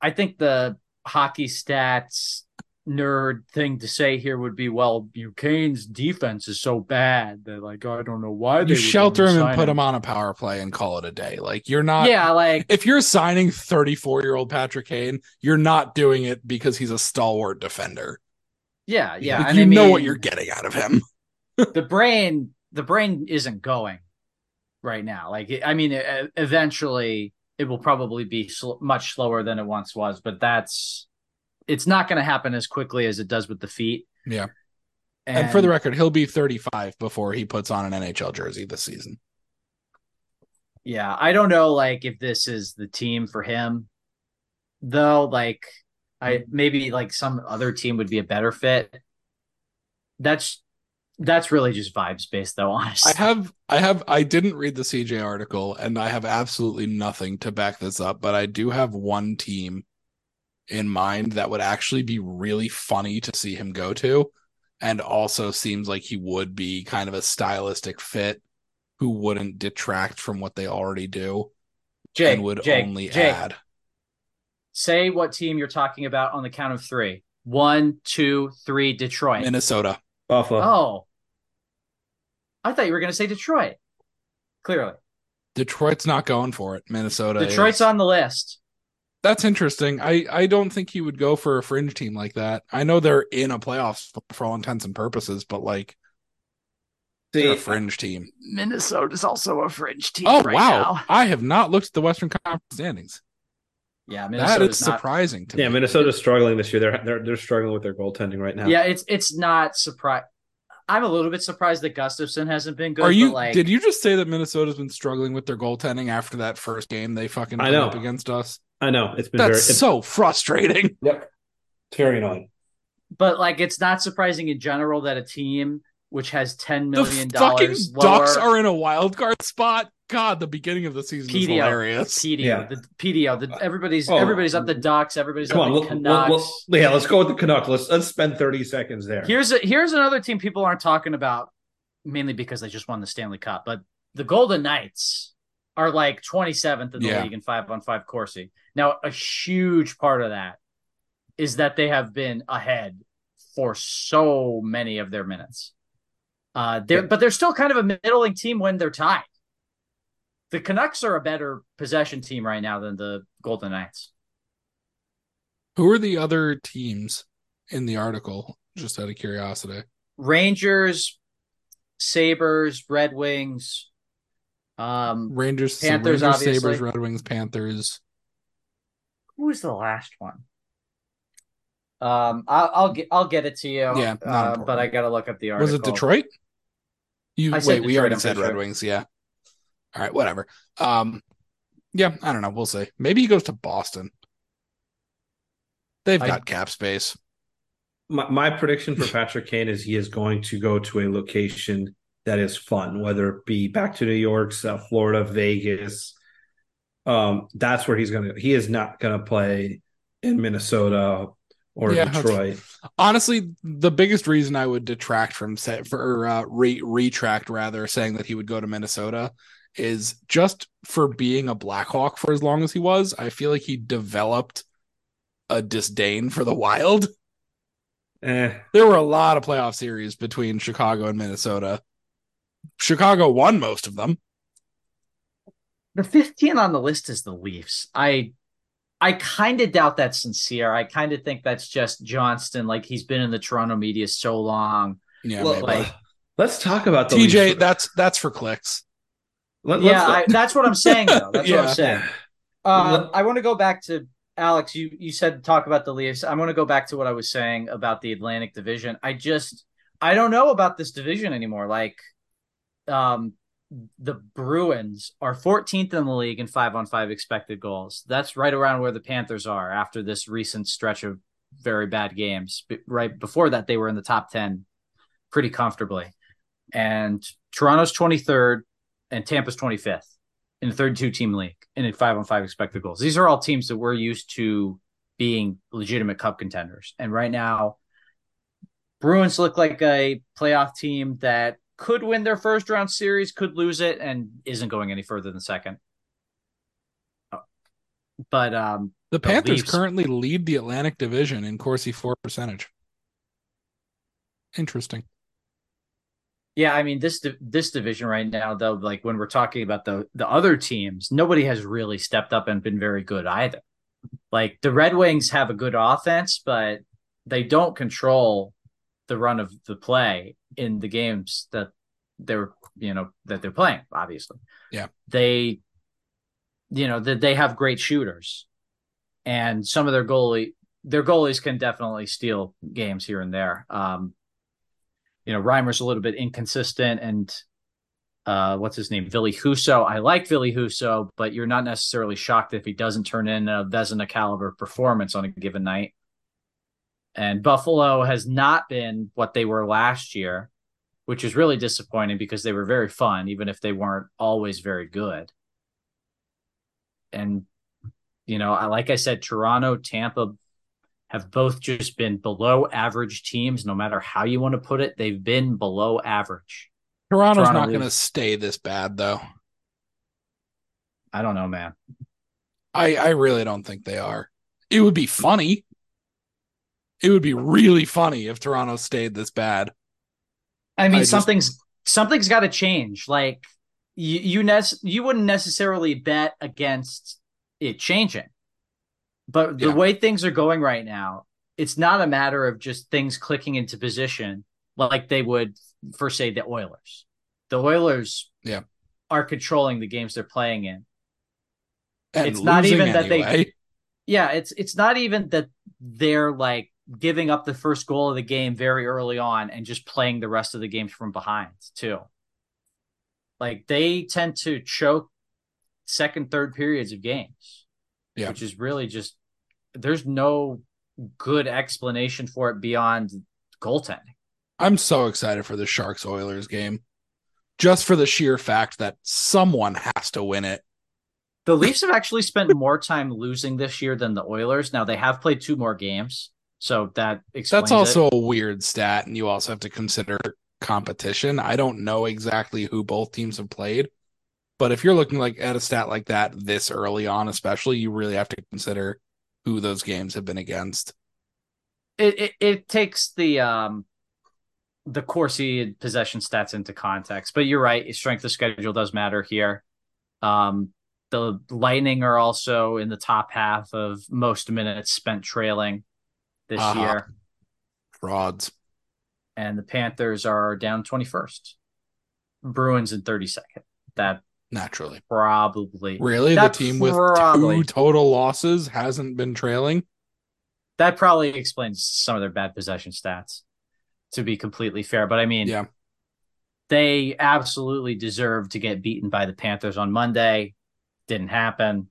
I think the hockey stats nerd thing to say here would be, well, Buchanan's defense is so bad that like I don't know why they You shelter him and put him on a power play and call it a day. Like you're not. Yeah, like If you're signing 34 year old Patrick Kane, you're not doing it because he's a stalwart defender. yeah, yeah. Like, and you I know mean, what you're getting out of him. the brain. The brain isn't going right now. Like I mean, eventually it will probably be sl- much slower than it once was, but that's it's not going to happen as quickly as it does with the feet. Yeah. And, for the record, he'll be 35 before he puts on an NHL jersey this season. Yeah, I don't know like if this is the team for him though. Like I maybe like some other team would be a better fit. That's that's really just vibes based though, honestly. I have I have I didn't read the CJ article and I have absolutely nothing to back this up, but I do have one team in mind that would actually be really funny to see him go to and also seems like he would be kind of a stylistic fit who wouldn't detract from what they already do Jake, and would Jake, only Jake, add. Say what team you're talking about on the count of three. One, two, three, Detroit. Minnesota. Buffalo. Oh. I thought you were gonna say Detroit. Clearly. Detroit's not going for it. Minnesota. Detroit's is. on the list. That's interesting. I I don't think he would go for a fringe team like that. I know they're in a playoffs for all intents and purposes, but like they're a fringe team. Minnesota's also a fringe team. Oh right wow! now. I have not looked at the Western Conference standings. Yeah, that Minnesota's is not surprising to yeah, me. Minnesota's struggling this year. They're they're they're struggling with their goaltending right now. Yeah, it's it's not surprise. I'm a little bit surprised that Gustavsson hasn't been good. Are you? But like, did you just say that Minnesota's been struggling with their goaltending after that first game they fucking I put know. up against us? I know it's been That's very it's, so frustrating. yep. It's very annoying. but like, it's not surprising in general that a team which has ten The fucking dollars Ducks are in a wild card spot. God, the beginning of the season is PDO, hilarious. PDO, Yeah. the PDO, the, everybody's Oh. everybody's up the Ducks, everybody's Come up on, the let- Canucks. let- let- yeah, let's go with the Canucks. Let's let's spend thirty seconds there. Here's a here's another team people aren't talking about, mainly because they just won the Stanley Cup. But the Golden Knights are like 27th in the Yeah. league in five on five Corsi. Now, a huge part of that is that they have been ahead for so many of their minutes. Uh, they're Yeah. but they're still kind of a middling team when they're tied. The Canucks are a better possession team right now than the Golden Knights. Who are the other teams in the article? Just out of curiosity. Rangers, Sabres, Red Wings, um, Rangers, Panthers, Rangers, obviously. Sabres, Red Wings, Panthers. who was the last one? Um, I'll, I'll get I'll get it to you. Yeah, not uh, but I gotta look up the article. Was it Detroit? You I wait, said we already I'm said pretty Red. Wings, yeah. All right, whatever. Um yeah, I don't know. We'll see. Maybe he goes to Boston. They've I- got cap space. my, my prediction for Patrick Kane is he is going to go to a location that is fun, whether it be back to New York, South Florida, Vegas. Um, that's where he's gonna. He is not gonna play in Minnesota or Yeah, Detroit. Honestly, the biggest reason I would detract from set for uh, re- retract rather saying that he would go to Minnesota is just for being a Blackhawk for as long as he was. I feel like he developed a disdain for the Wild. Eh, There were a lot of playoff series between Chicago and Minnesota. Chicago won most of them. The 15 on the list is the Leafs. I I kind of doubt that's sincere. I kind of think that's just Johnston. Like he's been in the Toronto media so long. Yeah, well, maybe. like- let's talk about the TJ, Leafs. that's that's for clicks. Let- yeah, I, let's- that's what I'm saying. Though that's what I'm saying. Um, I want to go back to Alex. You you said talk about the Leafs. I want to go back to what I was saying about the Atlantic Division. I just I don't know about this division anymore. Like, um, the Bruins are 14th in the league in five on five expected goals. That's right around where the Panthers are after this recent stretch of very bad games. But right before that, they were in the top 10 pretty comfortably. And Toronto's 23rd and Tampa's 25th in the 32 team league and in five on five expected goals. These are all teams that we're used to being legitimate cup contenders. And right now, Bruins look like a playoff team that could win their first round series, could lose it, and isn't going any further than second. But um, The Panthers Leafs- currently lead the Atlantic Division in Corsi four percentage. Interesting. Yeah, I mean this this division right now, though, like when we're talking about the the other teams, nobody has really stepped up and been very good either. Like the Red Wings have a good offense, but they don't control the run of the play in the games that they're you know that they're playing. Obviously, Yeah. they you know that they have great shooters, and some of their goalie their goalies can definitely steal games here and there. Um, you know, Reimer's a little bit inconsistent, and uh, what's his name? Ville Husso. I like Ville Husso, but you're not necessarily shocked if he doesn't turn in a Vezina caliber performance on a given night. And Buffalo has not been what they were last year, which is really disappointing because they were very fun, even if they weren't always very good. And, you know, I, like I said, Toronto, Tampa have both just been below average teams, no matter how you want to put it. They've been below average. Toronto's Toronto not going to stay this bad, though. I don't know, man. I I really don't think they are. It would be funny. It would be really funny if Toronto stayed this bad. I mean, I something's just... something's got to change. Like you you you wouldn't necessarily bet against it changing. But the yeah. way things are going right now, it's not a matter of just things clicking into position like they would for say the Oilers. The Oilers yeah are controlling the games they're playing in. And it's not even anyway. that they Yeah, it's it's not even that they're like giving up the first goal of the game very early on and just playing the rest of the games from behind too. Like they tend to choke second, third periods of games. Yeah. Which is really just there's no good explanation for it beyond goaltending. I'm so excited for the Sharks Oilers game. Just for the sheer fact that someone has to win it. The Leafs have actually spent more time losing this year than the Oilers. Now they have played two more games, so that That's also it. a weird stat, and you also have to consider competition. I don't know exactly who both teams have played, but if you're looking like at a stat like that this early on, especially, you really have to consider who those games have been against. It it, it takes the um the Corsi possession stats into context, but you're right. Strength of schedule does matter here. Um, the Lightning are also in the top half of most minutes spent trailing this uh-huh. year. Frauds. And the Panthers are down 21st. Bruins in 32nd. That naturally probably really the team with two total losses hasn't been trailing. That probably explains some of their bad possession stats. To be completely fair, but I mean, yeah, they absolutely deserve to get beaten by the Panthers on Monday. Didn't happen.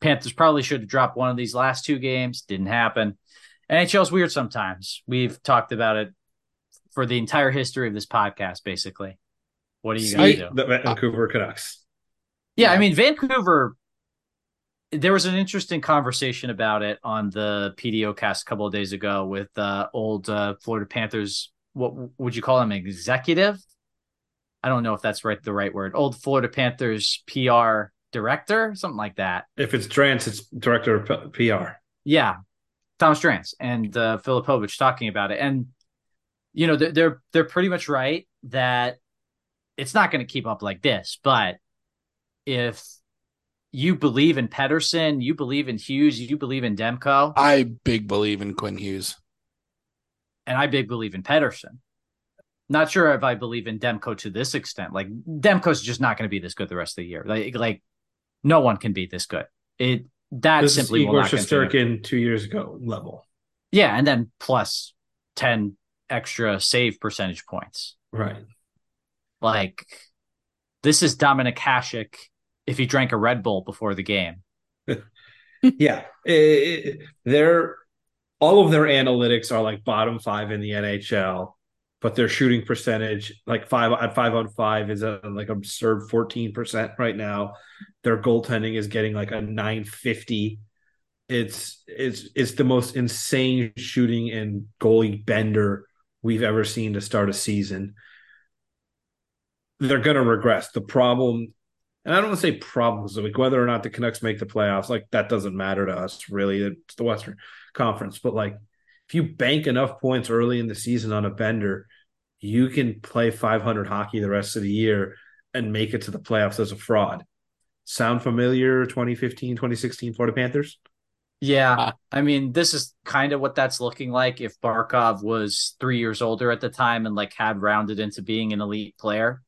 Panthers probably should have dropped one of these last two games. Didn't happen. NHL's weird sometimes. We've talked about it for the entire history of this podcast, basically. What are you going to do? The Vancouver Canucks. Yeah, I mean, Vancouver, there was an interesting conversation about it on the PDO cast a couple of days ago with uh, old uh, Florida Panthers. What would you call him? Executive? I don't know if that's right. The right word. Old Florida Panthers PR director, something like that. If it's Drance, it's director of PR. Yeah, Thomas Drance and uh, Filipovic talking about it, and you know they're they're, they're pretty much right that it's not going to keep up like this. But if you believe in Pettersson, you believe in Hughes, you believe in Demko. I big believe in Quinn Hughes. And I big believe in Pettersson. Not sure if I believe in Demko to this extent. Like Demko's just not going to be this good the rest of the year. Like like no one can be this good. It that this simply Igor Shesterkin two years ago level. Yeah, and then plus ten extra save percentage points. Right. Like this is Dominik Hasek if he drank a Red Bull before the game. yeah, it, they're all of their analytics are like bottom five in the NHL, but their shooting percentage, like five at five on five, is a like absurd fourteen percent right now. Their goaltending is getting like a nine fifty. It's it's it's the most insane shooting and goalie bender we've ever seen to start a season. They're going to regress. The problem and I don't want to say problems like whether or not the Canucks make the playoffs, like that doesn't matter to us really. It's the Western Conference, but like if you bank enough points early in the season on a bender, you can play 500 hockey the rest of the year and make it to the playoffs as a fraud. Sound familiar? 2015, 2016 Florida Panthers. Yeah, I mean, this is kind of what that's looking like if Barkov was three years older at the time and like had rounded into being an elite player.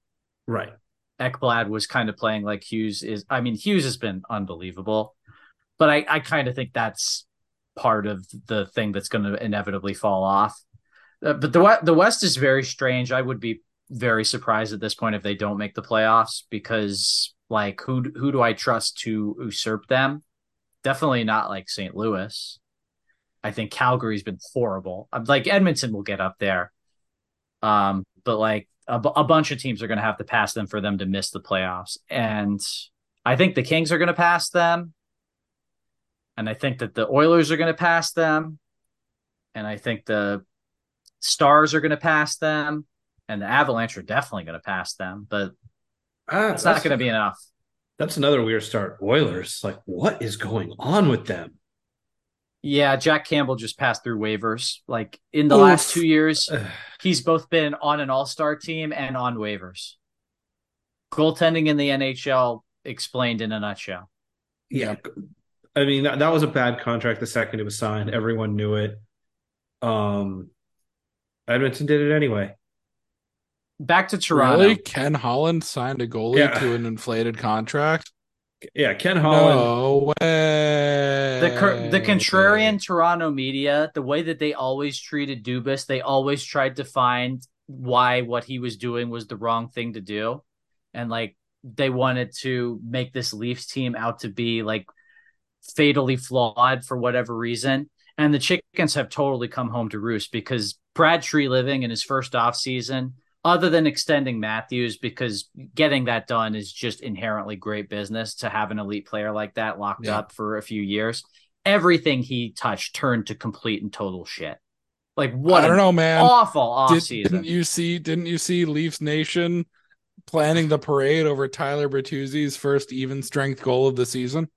Right. Ekblad was kind of playing like Hughes is. I mean, Hughes has been unbelievable, but I, I kind of think that's part of the thing that's going to inevitably fall off. Uh, but the the West is very strange. I would be very surprised at this point if they don't make the playoffs because like who who do I trust to usurp them? Definitely not like St. Louis. I think Calgary's been horrible. Like Edmonton will get up there. Um, but like a, a bunch of teams are going to have to pass them for them to miss the playoffs. And I think the Kings are going to pass them. And I think that the Oilers are going to pass them. And I think the Stars are going to pass them. And the Avalanche are definitely going to pass them. But Ah, it's not going to be enough. That's another weird start. Oilers, like, what is going on with them? Yeah, Jack Campbell just passed through waivers. Like in the Oof. last two years, he's both been on an all star team and on waivers. Goaltending in the NHL explained in a nutshell. Yeah. I mean, that, that was a bad contract the second it was signed. Everyone knew it. Um, Edmonton did it anyway. Back to Toronto. Really? Ken Holland signed a goalie Yeah. to an inflated contract? Yeah, Ken Holland. No way. The cur- the contrarian Toronto media, the way that they always treated Dubas, they always tried to find why what he was doing was the wrong thing to do, and like they wanted to make this Leafs team out to be like fatally flawed for whatever reason. And the chickens have totally come home to roost because Brad Treliving in his first off season, other than extending Matthews, because getting that done is just inherently great business to have an elite player like that locked Yeah. up for a few years. Everything he touched turned to complete and total shit. Like what I don't know, man. awful off Did, didn't you see? Didn't you see Leafs Nation planning the parade over Tyler Bertuzzi's first even strength goal of the season?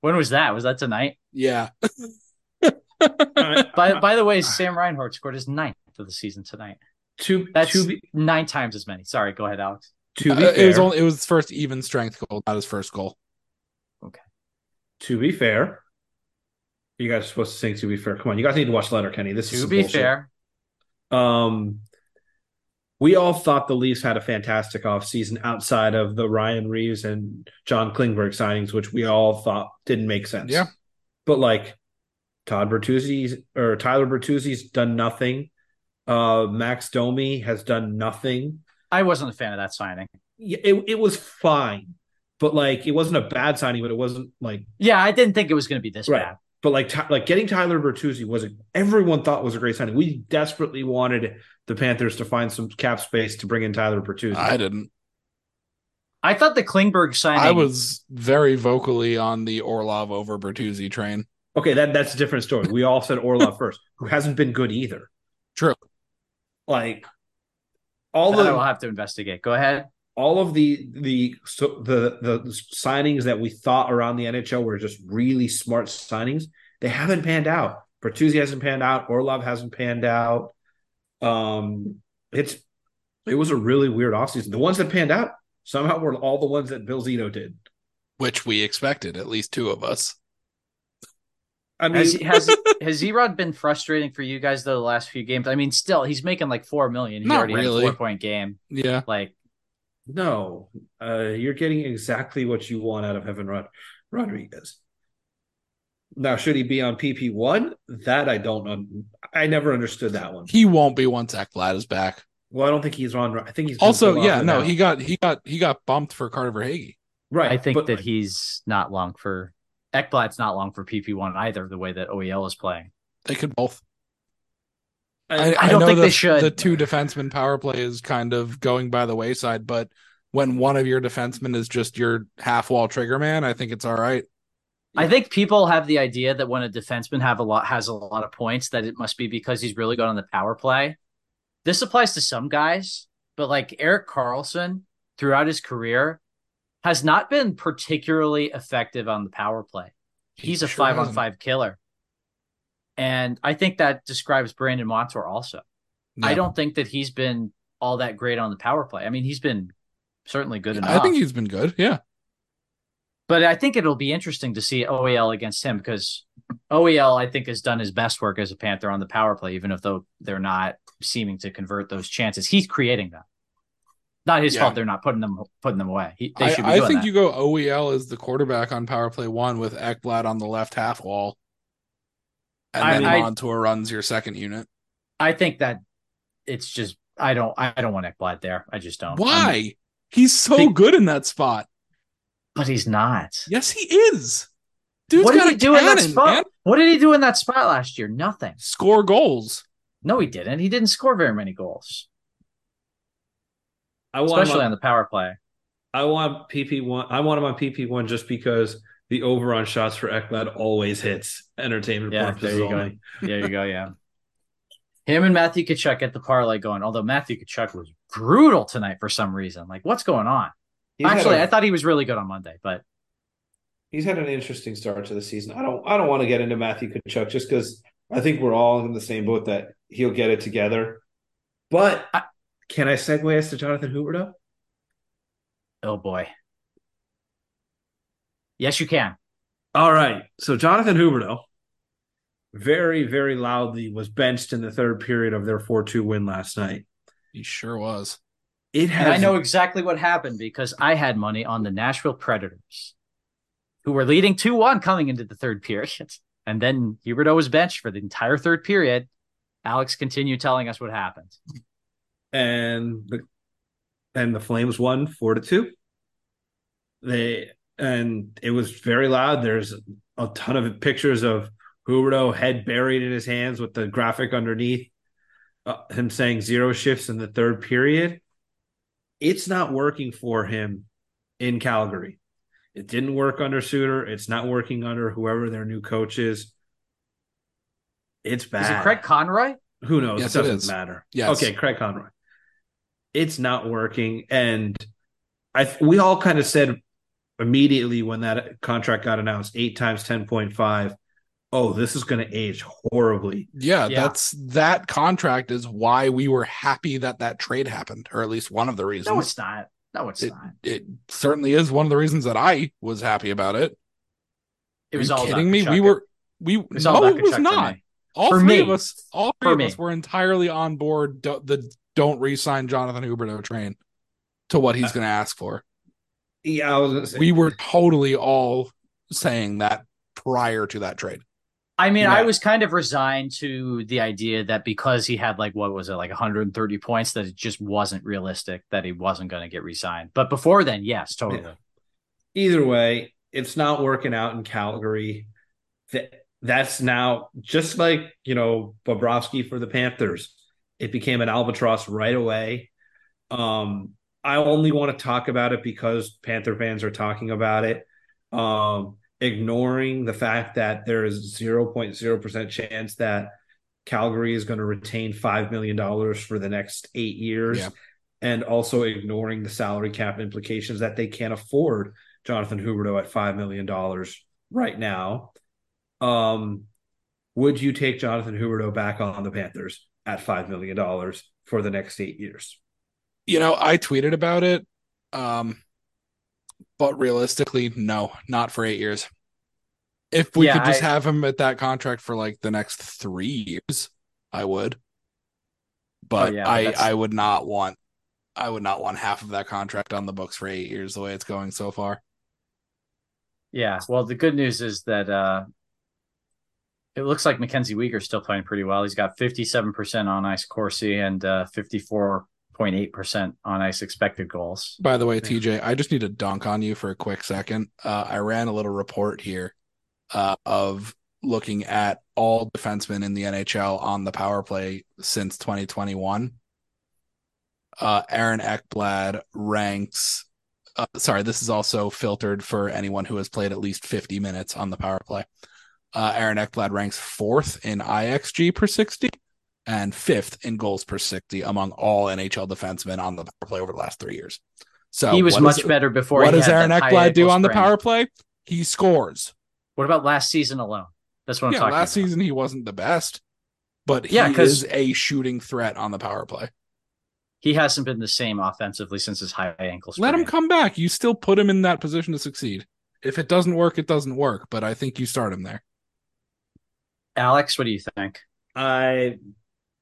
when was that? Was that tonight? Yeah, By by the way, Sam Reinhart scored his ninth of the season tonight. To That's to be nine times as many. Sorry, go ahead, Alex. to be Uh, fair, it was only it was his first even strength goal, not his first goal. Okay. To be fair. You guys are supposed to sing to be fair. Come on, you guys need to watch Letterkenny. This is To be bullshit. fair, Um, we all thought the Leafs had a fantastic offseason outside of the Ryan Reaves and John Klingberg signings, which we all thought didn't make sense. Yeah. But like Todd Bertuzzi's or Tyler Bertuzzi's done nothing. Uh, Max Domi has done nothing. I wasn't a fan of that signing. Yeah, It, it was fine, but like it wasn't a bad signing, but it wasn't like Yeah, I didn't think it was going to be this Right. bad. But like, like getting Tyler Bertuzzi was a, everyone thought was a great signing. We desperately wanted the Panthers to find some cap space to bring in Tyler Bertuzzi. I didn't. I thought the Klingberg signing. I was very vocally on the Orlov over Bertuzzi train. okay, that that's a different story. We all said Orlov first, who hasn't been good either. True. Like all that I the will have to investigate. Go ahead. all of the the so the the signings that we thought around the NHL were just really smart signings. They haven't panned out. Bertuzzi hasn't panned out. Orlov hasn't panned out. Um, it's it was a really weird offseason. The ones that panned out somehow were all the ones that Bill Zito did. Which we expected, at least two of us. I mean, Has has has Erod been frustrating for you guys though the last few games? I mean, still he's making like four million. He Not already really. had a four point game. Yeah. Like no, uh, you're getting exactly what you want out of Evan Rod- Rodrigues. Now, should he be on PP one? That I don't know. I never understood that one. He won't be once Ekblad is back. Well, I don't think he's on. I think he's Also, yeah, no, now. he got he got he got bumped for Carter Verhaeghe. right. I think but, that he's not long for Ekblad's not long for PP one either. The way that OEL is playing. They could both. I- I don't know think the, they should. The two defenseman power play is kind of going by the wayside, but when one of your defensemen is just your half wall trigger man, I think it's all right. I think people have the idea that when a defenseman have a lot has a lot of points, that it must be because he's really good on the power play. This applies to some guys, but like Erik Karlsson throughout his career has not been particularly effective on the power play. He's a Sure five on hasn't. five killer. And I think that describes Brandon Montour also. I don't think that he's been all that great on the power play. I mean, he's been certainly good enough. I think he's been good. Yeah. But I think it'll be interesting to see OEL against him because OEL, I think, has done his best work as a Panther on the power play, even if though they're not seeming to convert those chances. He's creating them. Not his Yeah. fault. They're not putting them putting them away. He, they I, should be I think that. you go OEL as the quarterback on power play one with Ekblad on the left half wall. And I- then I- Montour runs your second unit. I think that it's just I don't I don't want Ekblad there. I just don't. Why? He's so Think- good in that spot. but he's not. Yes, he is. Dude's what did he do in that spot? man. What did he do in that spot last year? Nothing. Score goals. No, he didn't. He didn't score very many goals, I want especially him on on, the power play. I want PP one. I want him on PP one just because the over on shots for Ekblad always hits. Entertainment Yeah, purposes there you go. There you go. Yeah. Him and Matthew Tkachuk get the parlay going. Although Matthew Tkachuk was brutal tonight for some reason. Like, what's going on? He's Actually, a- I thought he was really good on Monday, but he's had an interesting start to the season. I don't I don't want to get into Matthew Tkachuk just because I think we're all in the same boat that he'll get it together. But I- can I segue us to Jonathan Huberdeau? oh boy. Yes, you can. All right. So Jonathan Huberdeau very, very loudly was benched in the third period of their 4-2 win last night. He sure was. It has And I know exactly what happened because I had money on the Nashville Predators, who were leading 2 1 coming into the third period. And then Huberdeau was benched for the entire third period. Alex continued telling us what happened. And the and the Flames won four to two. They and it was very loud. There's a ton of pictures of Huberdeau head buried in his hands with the graphic underneath uh, him saying zero shifts in the third period. It's not working for him in Calgary. It didn't work under Sutter. It's not working under whoever their new coach is. It's bad. Is it Craig Conroy? Who knows? Yes, it it doesn't is. matter. Yes. Okay, Craig Conroy. It's not working, and I we all kind of said immediately when that contract got announced, eight times ten point five. Oh, this is going to age horribly. Yeah, Yeah. that's that contract is why we were happy that that trade happened, or at least one of the reasons. No, it's not. No, it's it, not. it certainly is one of the reasons that I was happy about it. It Are was you all kidding me? Tkachuk. We were we It was no, all it was Tkachuk not. me. All For three me. of us, all three For of me. us were entirely on board do, the don't re-sign Jonathan Huberdeau train to what he's uh, going to ask for. Yeah, I was going to say We were totally all saying that prior to that trade. I mean, Yeah. I was kind of resigned to the idea that because he had like what was it, like 130 points, that it just wasn't realistic that he wasn't going to get re-signed. But before then, yes, totally. Yeah. either way, it's not working out in Calgary. That that's now just like you know Bobrovsky for the Panthers. It became an albatross right away. Um, I only want to talk about it because Panther fans are talking about it. Um, ignoring the fact that there is 0.0% chance that Calgary is going to retain $5 million for the next eight years. Yeah. And also ignoring the salary cap implications that they can't afford Jonathan Huberdeau at $5 million right now. Um, would you take Jonathan Huberdeau back on the Panthers at $5 million for the next eight years? You know, I tweeted about it, um, but realistically, no, not for eight years. If we Yeah, could just I- have him at that contract for like the next three years, I would. But Oh, yeah, I, I would not want, I would not want half of that contract on the books for eight years the way it's going so far. Yeah. Well, the good news is that uh it looks like Mackenzie Weegar's still playing pretty well. He's got 57% on ice Corsi and uh 54.8% on ice expected goals. By the way, TJ, I just need to dunk on you for a quick second. Uh, I ran a little report here uh, of looking at all defensemen in the NHL on the power play since 2021. Uh, Aaron Ekblad ranks. Uh, sorry, this is also filtered for anyone who has played at least 50 minutes on the power play. Uh, Aaron Ekblad ranks fourth in IXG per 60 and fifth in goals per 60 among all NHL defensemen on the power play over the last three years. So he was much is- better before. What he does Aaron Ekblad do on the power play? He scores. What about last season alone? That's what I'm Yeah, talking last about. season he wasn't the best, but he Yeah, 'cause- is a shooting threat on the power play. He hasn't been the same offensively since his high ankle sprain. Let him come back. You still put him in that position to succeed. If it doesn't work, it doesn't work. But I think you start him there. Alex, what do you think? I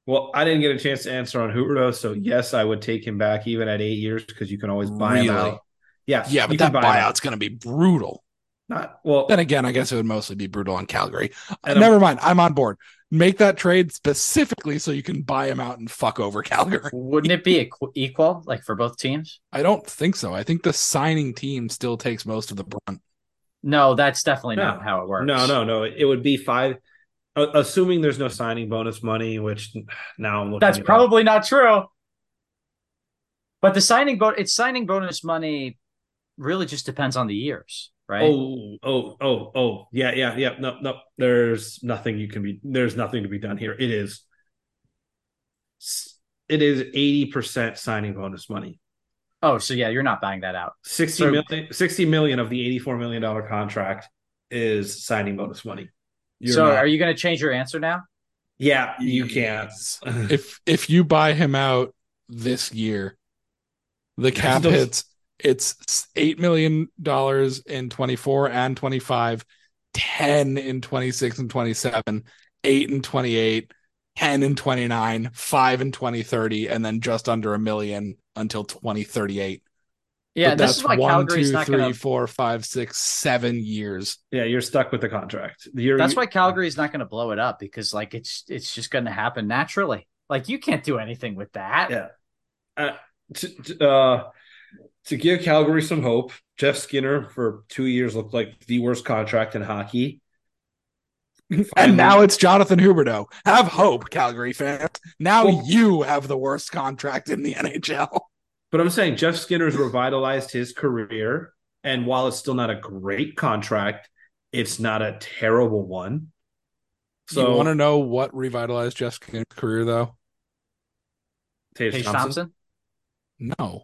well, I didn't get a chance to answer on Huberdeau, so yes, I would take him back even at eight years because you can always buy him out. Yes, Yeah, but you that buy buyout's going to be brutal. Not well. Then again, I guess it would mostly be brutal on Calgary. And Never mind. I'm on board. Make that trade specifically so you can buy him out and fuck over Calgary. Wouldn't it be equal, like for both teams? I don't think so. I think the signing team still takes most of the brunt. No, that's definitely No. not how it works. No, no, no. It would be five, assuming there's no signing bonus money, which now I'm looking. That's probably not true. But the signing bo- it's signing bonus money really just depends on the years, right? Oh, oh, oh, oh, yeah, yeah, yeah. No, no. There's nothing you can be. There's nothing to be done here. It is. It is eighty percent signing bonus money. Oh, so yeah, you're not buying that out. 60 So- million, 60 million of the eighty-four million dollar contract is signing bonus money. You're so not- are you going to change your answer now? Yeah, you can't. If if you buy him out this year, the cap Those- hits it's eight million dollars in 24 and 25, 10 in 26 and 27, eight and 28, 10 and 29, five in 2030, and then just under a million until 2038. Yeah, But this that's is why one, Calgary's two, not three, going to. four, five, six, seven years. Yeah, you're stuck with the contract. You're, That's you- why Calgary's not going to blow it up because like it's it's just going to happen naturally. Like you can't do anything with that. Yeah. Uh, to, to, uh, to give Calgary some hope, Jeff Skinner for two years looked like the worst contract in hockey. And now it's Jonathan Huberdeau. Have hope, Calgary fans. Now Well- you have the worst contract in the NHL. But I'm saying Jeff Skinner's revitalized his career, and while it's still not a great contract, it's not a terrible one. So, you want to know what revitalized Jeff Skinner's career, though? Tage Paige Thompson, Thompson, No,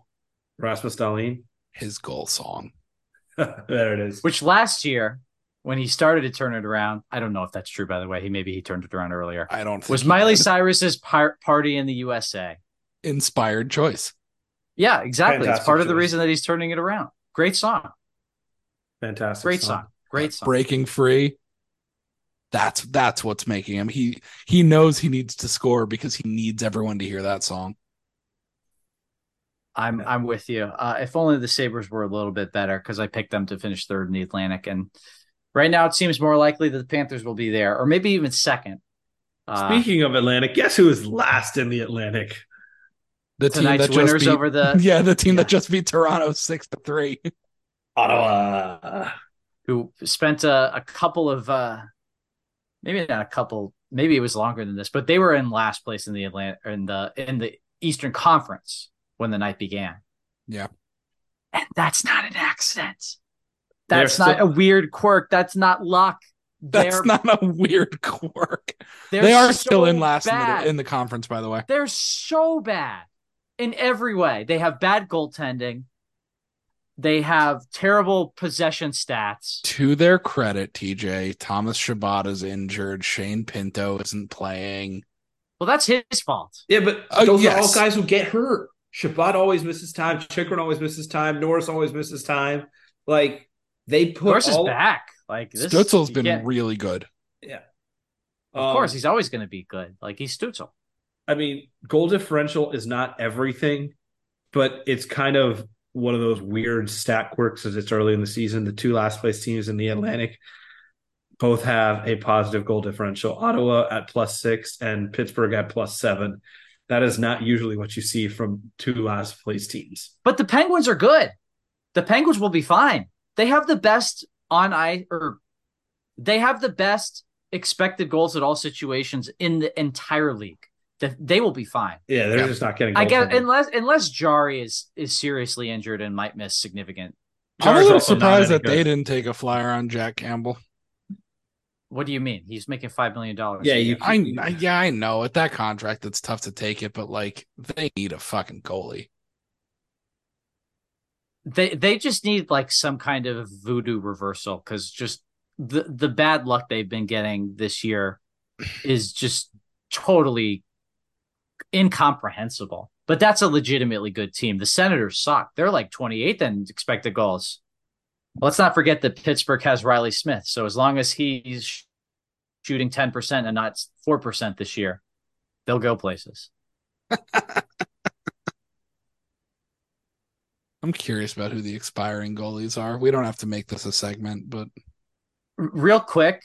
Rasmus Dahlin, his goal song. there it is. which last year when he started to turn it around, I don't know if that's true by the way. He maybe he turned it around earlier. I don't think Was Miley did. Cyrus's par- party in the USA? inspired choice. Yeah, exactly. it's Fantastic part of the reason that he's turning it around. Great song. Fantastic. Great song. Great song. Breaking free. That's that's what's making him. He he knows he needs to score because he needs everyone to hear that song. I'm I'm with you. Uh, if only the Sabres were a little bit better because I picked them to finish third in the Atlantic, and right now it seems more likely that the Panthers will be there, or maybe even second. Uh, Speaking of Atlantic, guess who is last in the Atlantic? The team tonight's that just winners beat, over the yeah, the team yeah. that just beat Toronto six to three. Ottawa. who spent a, a couple of uh maybe not a couple maybe it was longer than this but they were in last place in the Atlantic in the in the Eastern Conference when the night began. Yeah. And that's not an accident. They're That's not still- a weird quirk. That's not luck. That's they're, not a weird quirk. they're so still in last in the, in the conference, by the way. They're so bad in every way. They have bad goaltending. They have terrible possession stats. To their credit, TJ, Thomas Chabot is injured. Shane Pinto isn't playing. Well, that's his fault. Yeah, but Uh, those are all guys who get hurt. Chabot always misses time. Chychrun always misses time. Norris always misses time. Like they put Norris is back. Like this, Stützle's you been can't- really good. Yeah. Of Um, course, he's always going to be good. Like he's Stützle. I mean, goal differential is not everything, but it's kind of one of those weird stat quirks as it's early in the season. The two last place teams in the Atlantic both have a positive goal differential. Ottawa at plus six and Pittsburgh at plus seven. That is not usually what you see from two last place teams. But the Penguins are good. The Penguins will be fine. They have the best on ice, or they have the best expected goals at all situations in the entire league. That they will be fine. Yeah, they're Yeah. just not getting. I guess unless unless Jarry is is seriously injured and might miss significant. I'm a little surprised any that they didn't take a flyer on Jack Campbell. What do you mean? He's making five million dollars. Yeah, you- I, I yeah, I know at that contract it's tough to take it, but like they need a fucking goalie. they they just need like some kind of voodoo reversal because just the the bad luck they've been getting this year is just totally incomprehensible. But that's a legitimately good team. The Senators suck. They're like 28th in expected goals. Let's not forget that Pittsburgh has Reilly Smith. So as long as he's shooting 10% and not 4% this year, they'll go places. I'm curious about who the expiring goalies are. We don't have to make this a segment, but Real quick,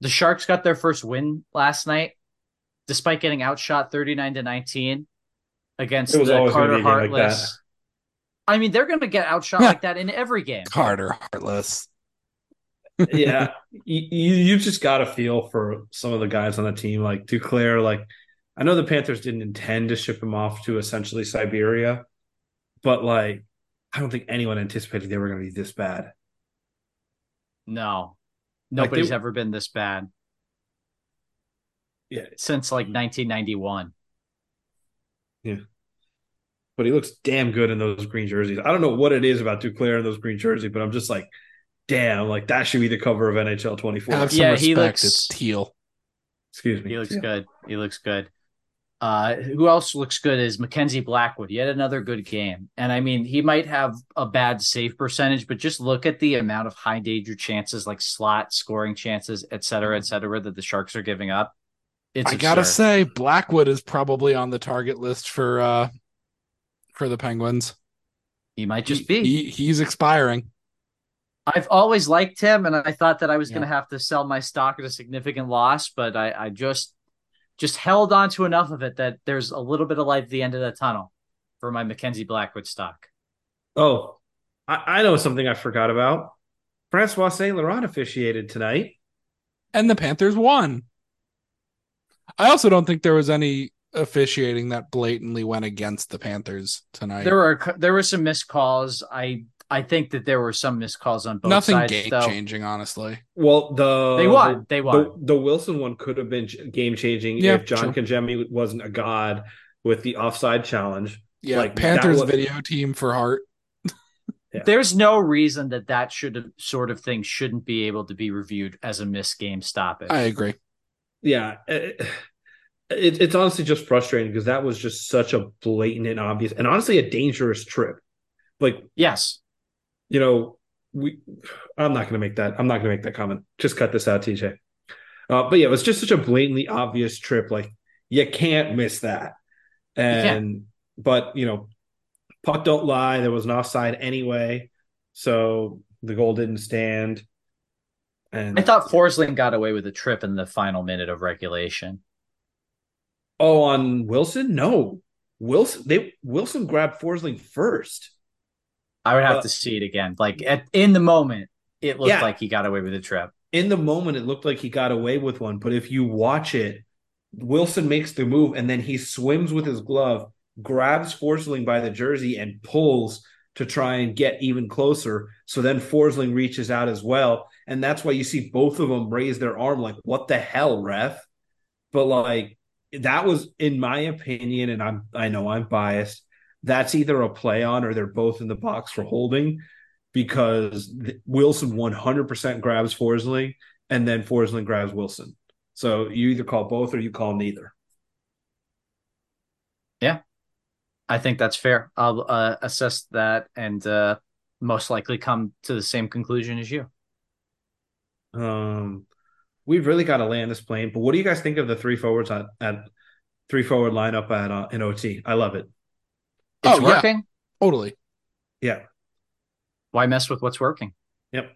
the Sharks got their first win last night, despite getting outshot 39 to 19 against the always Carter be a game like Heartless. I mean, they're going to get outshot Yeah. like that in every game. Carter Heartless. yeah, you, you you just got a feel for some of the guys on the team, like Duclair. Like, I know the Panthers didn't intend to ship him off to essentially Siberia, but like, I don't think anyone anticipated they were going to be this bad. No, Like, nobody's they- ever been this bad Yeah, since like 1991. Yeah. but he looks damn good in those green jerseys. I don't know what it is about Duclair in those green jerseys, but I'm just like, damn, like that should be the cover of NHL 24. Have some Yeah, respect. he looks- It's teal. Excuse me. He looks Yeah. good. He looks good. Uh, who else looks good is Mackenzie Blackwood. Yet another good game. And I mean, he might have a bad save percentage, but just look at the amount of high danger chances, like slot scoring chances, et cetera, et cetera, that the Sharks are giving up. It's I gotta absurd. say, Blackwood is probably on the target list for uh for the Penguins. he might just He- be. he- he's expiring. I've always liked him, and I thought that I was Yeah. going to have to sell my stock at a significant loss, but I, I just just held on to enough of it that there's a little bit of light at the end of the tunnel for my Mackenzie Blackwood stock. Oh, I, I know something I forgot about. Francois Saint Laurent officiated tonight. And the Panthers won. I also don't think there was any officiating that blatantly went against the Panthers tonight. There were there were some missed calls. I I think that there were some missed calls on both Nothing sides. game though. changing, honestly. Well, the They won. They The, won. the Wilson one could have been game changing Yeah, if John true. Kajemi wasn't a god with the offside challenge. Yeah, Like, that Panthers was- video team for Hart. There's no reason that that should have sort of thing shouldn't be able to be reviewed as a missed game stoppage. I agree. Yeah, it, it, it's honestly just frustrating because that was just such a blatant and obvious, and honestly a dangerous trip. Like yes. you know, we. I'm not going to make that. I'm not going to make that comment. Just cut this out, TJ. Uh, but yeah, it was just such a blatantly obvious trip. Like you can't miss that. And but you know, puck don't lie. There was an offside anyway, so the goal didn't stand. And I thought Forsling got away with a trip in the final minute of regulation. oh, on Wilson, no, Wilson. They Wilson grabbed Forsling first. I would have Uh, to see it again. Like at, in the moment, it looked Yeah. like he got away with a trip. in the moment it looked like he got away with one but if you watch it wilson makes the move and then he swims with his glove grabs forsling by the jersey and pulls to try and get even closer so then forsling reaches out as well and that's why you see both of them raise their arm like what the hell ref but like that was in my opinion and i'm i know i'm biased that's either a play on or they're both in the box for holding because Wilson 100% grabs Forsling and then Forsling grabs Wilson. So you either call both or you call neither. Yeah, I think that's fair. I'll uh, assess that and uh, most likely come to the same conclusion as you. Um, we've really got to land this plane. But what do you guys think of the three forwards at, at three forward lineup at uh, in OT? I love it. It's Oh, yeah. Totally. Yeah. Why mess with what's working? Yep.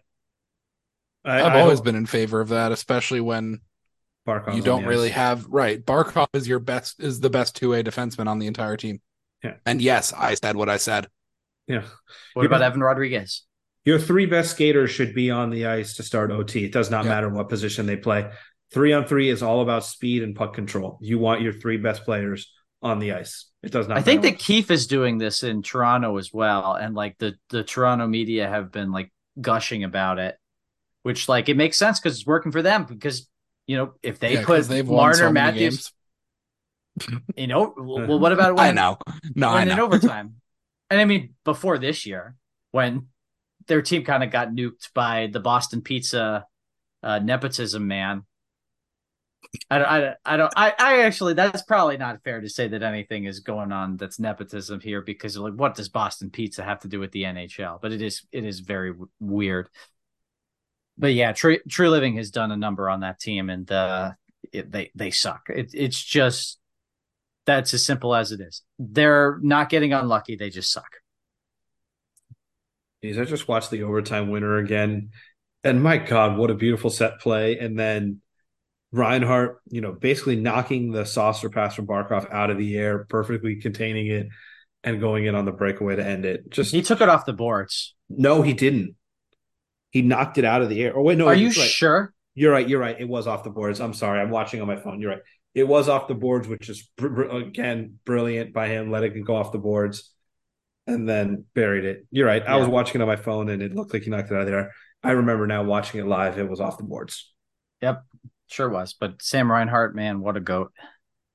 I, I've I always hope been in favor of that, especially when Barkov's you don't really ice. have right. Barkov is your best is the best two way defenseman on the entire team. Yeah. And yes, I said what I said. Yeah. What Yeah. about Evan Rodrigues? Your three best skaters should be on the ice to start OT. It does not Yeah. matter what position they play. Three on three is all about speed and puck control. You want your three best players on the ice. It does not. I think that Keefe is doing this in Toronto as well, and like the the Toronto media have been like gushing about it, which like it makes sense because it's working for them. Because you know if they Yeah, 'cause put they've won Marner so Matthews, games. you know, well, what about when I know. No, I when in overtime? and I mean before this year when their team kind of got nuked by the Boston Pizza uh, nepotism man. I don't, I, I don't, I, I actually, that's probably not fair to say that anything is going on that's nepotism here because like, what does Boston Pizza have to do with the NHL? But it is, it is very w- weird. But yeah, True, Treliving has done a number on that team and uh, it, they, they suck. It, it's just, that's as simple as it is. They're not getting unlucky. They just suck. Jeez, I just watched the overtime winner again, and my God, what a beautiful set play! And then Reinhart, you know, basically knocking the saucer pass from Barkov out of the air, perfectly containing it, and going in on the breakaway to end it. Just He took it off the boards. no, he didn't. He knocked it out of the air. Oh wait, no, Are you right. sure? You're right. You're right. It was off the boards. I'm sorry. I'm watching on my phone. You're right. It was off the boards, which is br- br- again brilliant by him letting it go off the boards, and then buried it. You're right. I was watching it on my phone, and it looked like he knocked it out of the air. I remember now watching it live. It was off the boards. Yep, sure was. But Sam Reinhart, man, what a goat.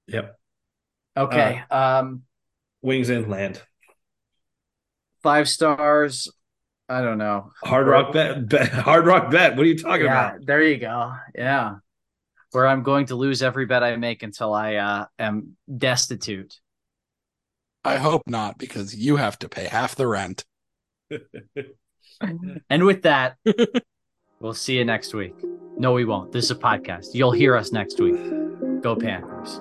Yep. Okay, um, Wings in land. five stars. I don't know. Hard rock bet, bet. Hard rock bet. What are you talking yeah, about? there you go. Yeah, where I'm going to lose every bet I make until I uh, am destitute. I hope not, because you have to pay half the rent. And with that, we'll see you next week. No, we won't. This is a podcast. You'll hear us next week. Go Panthers.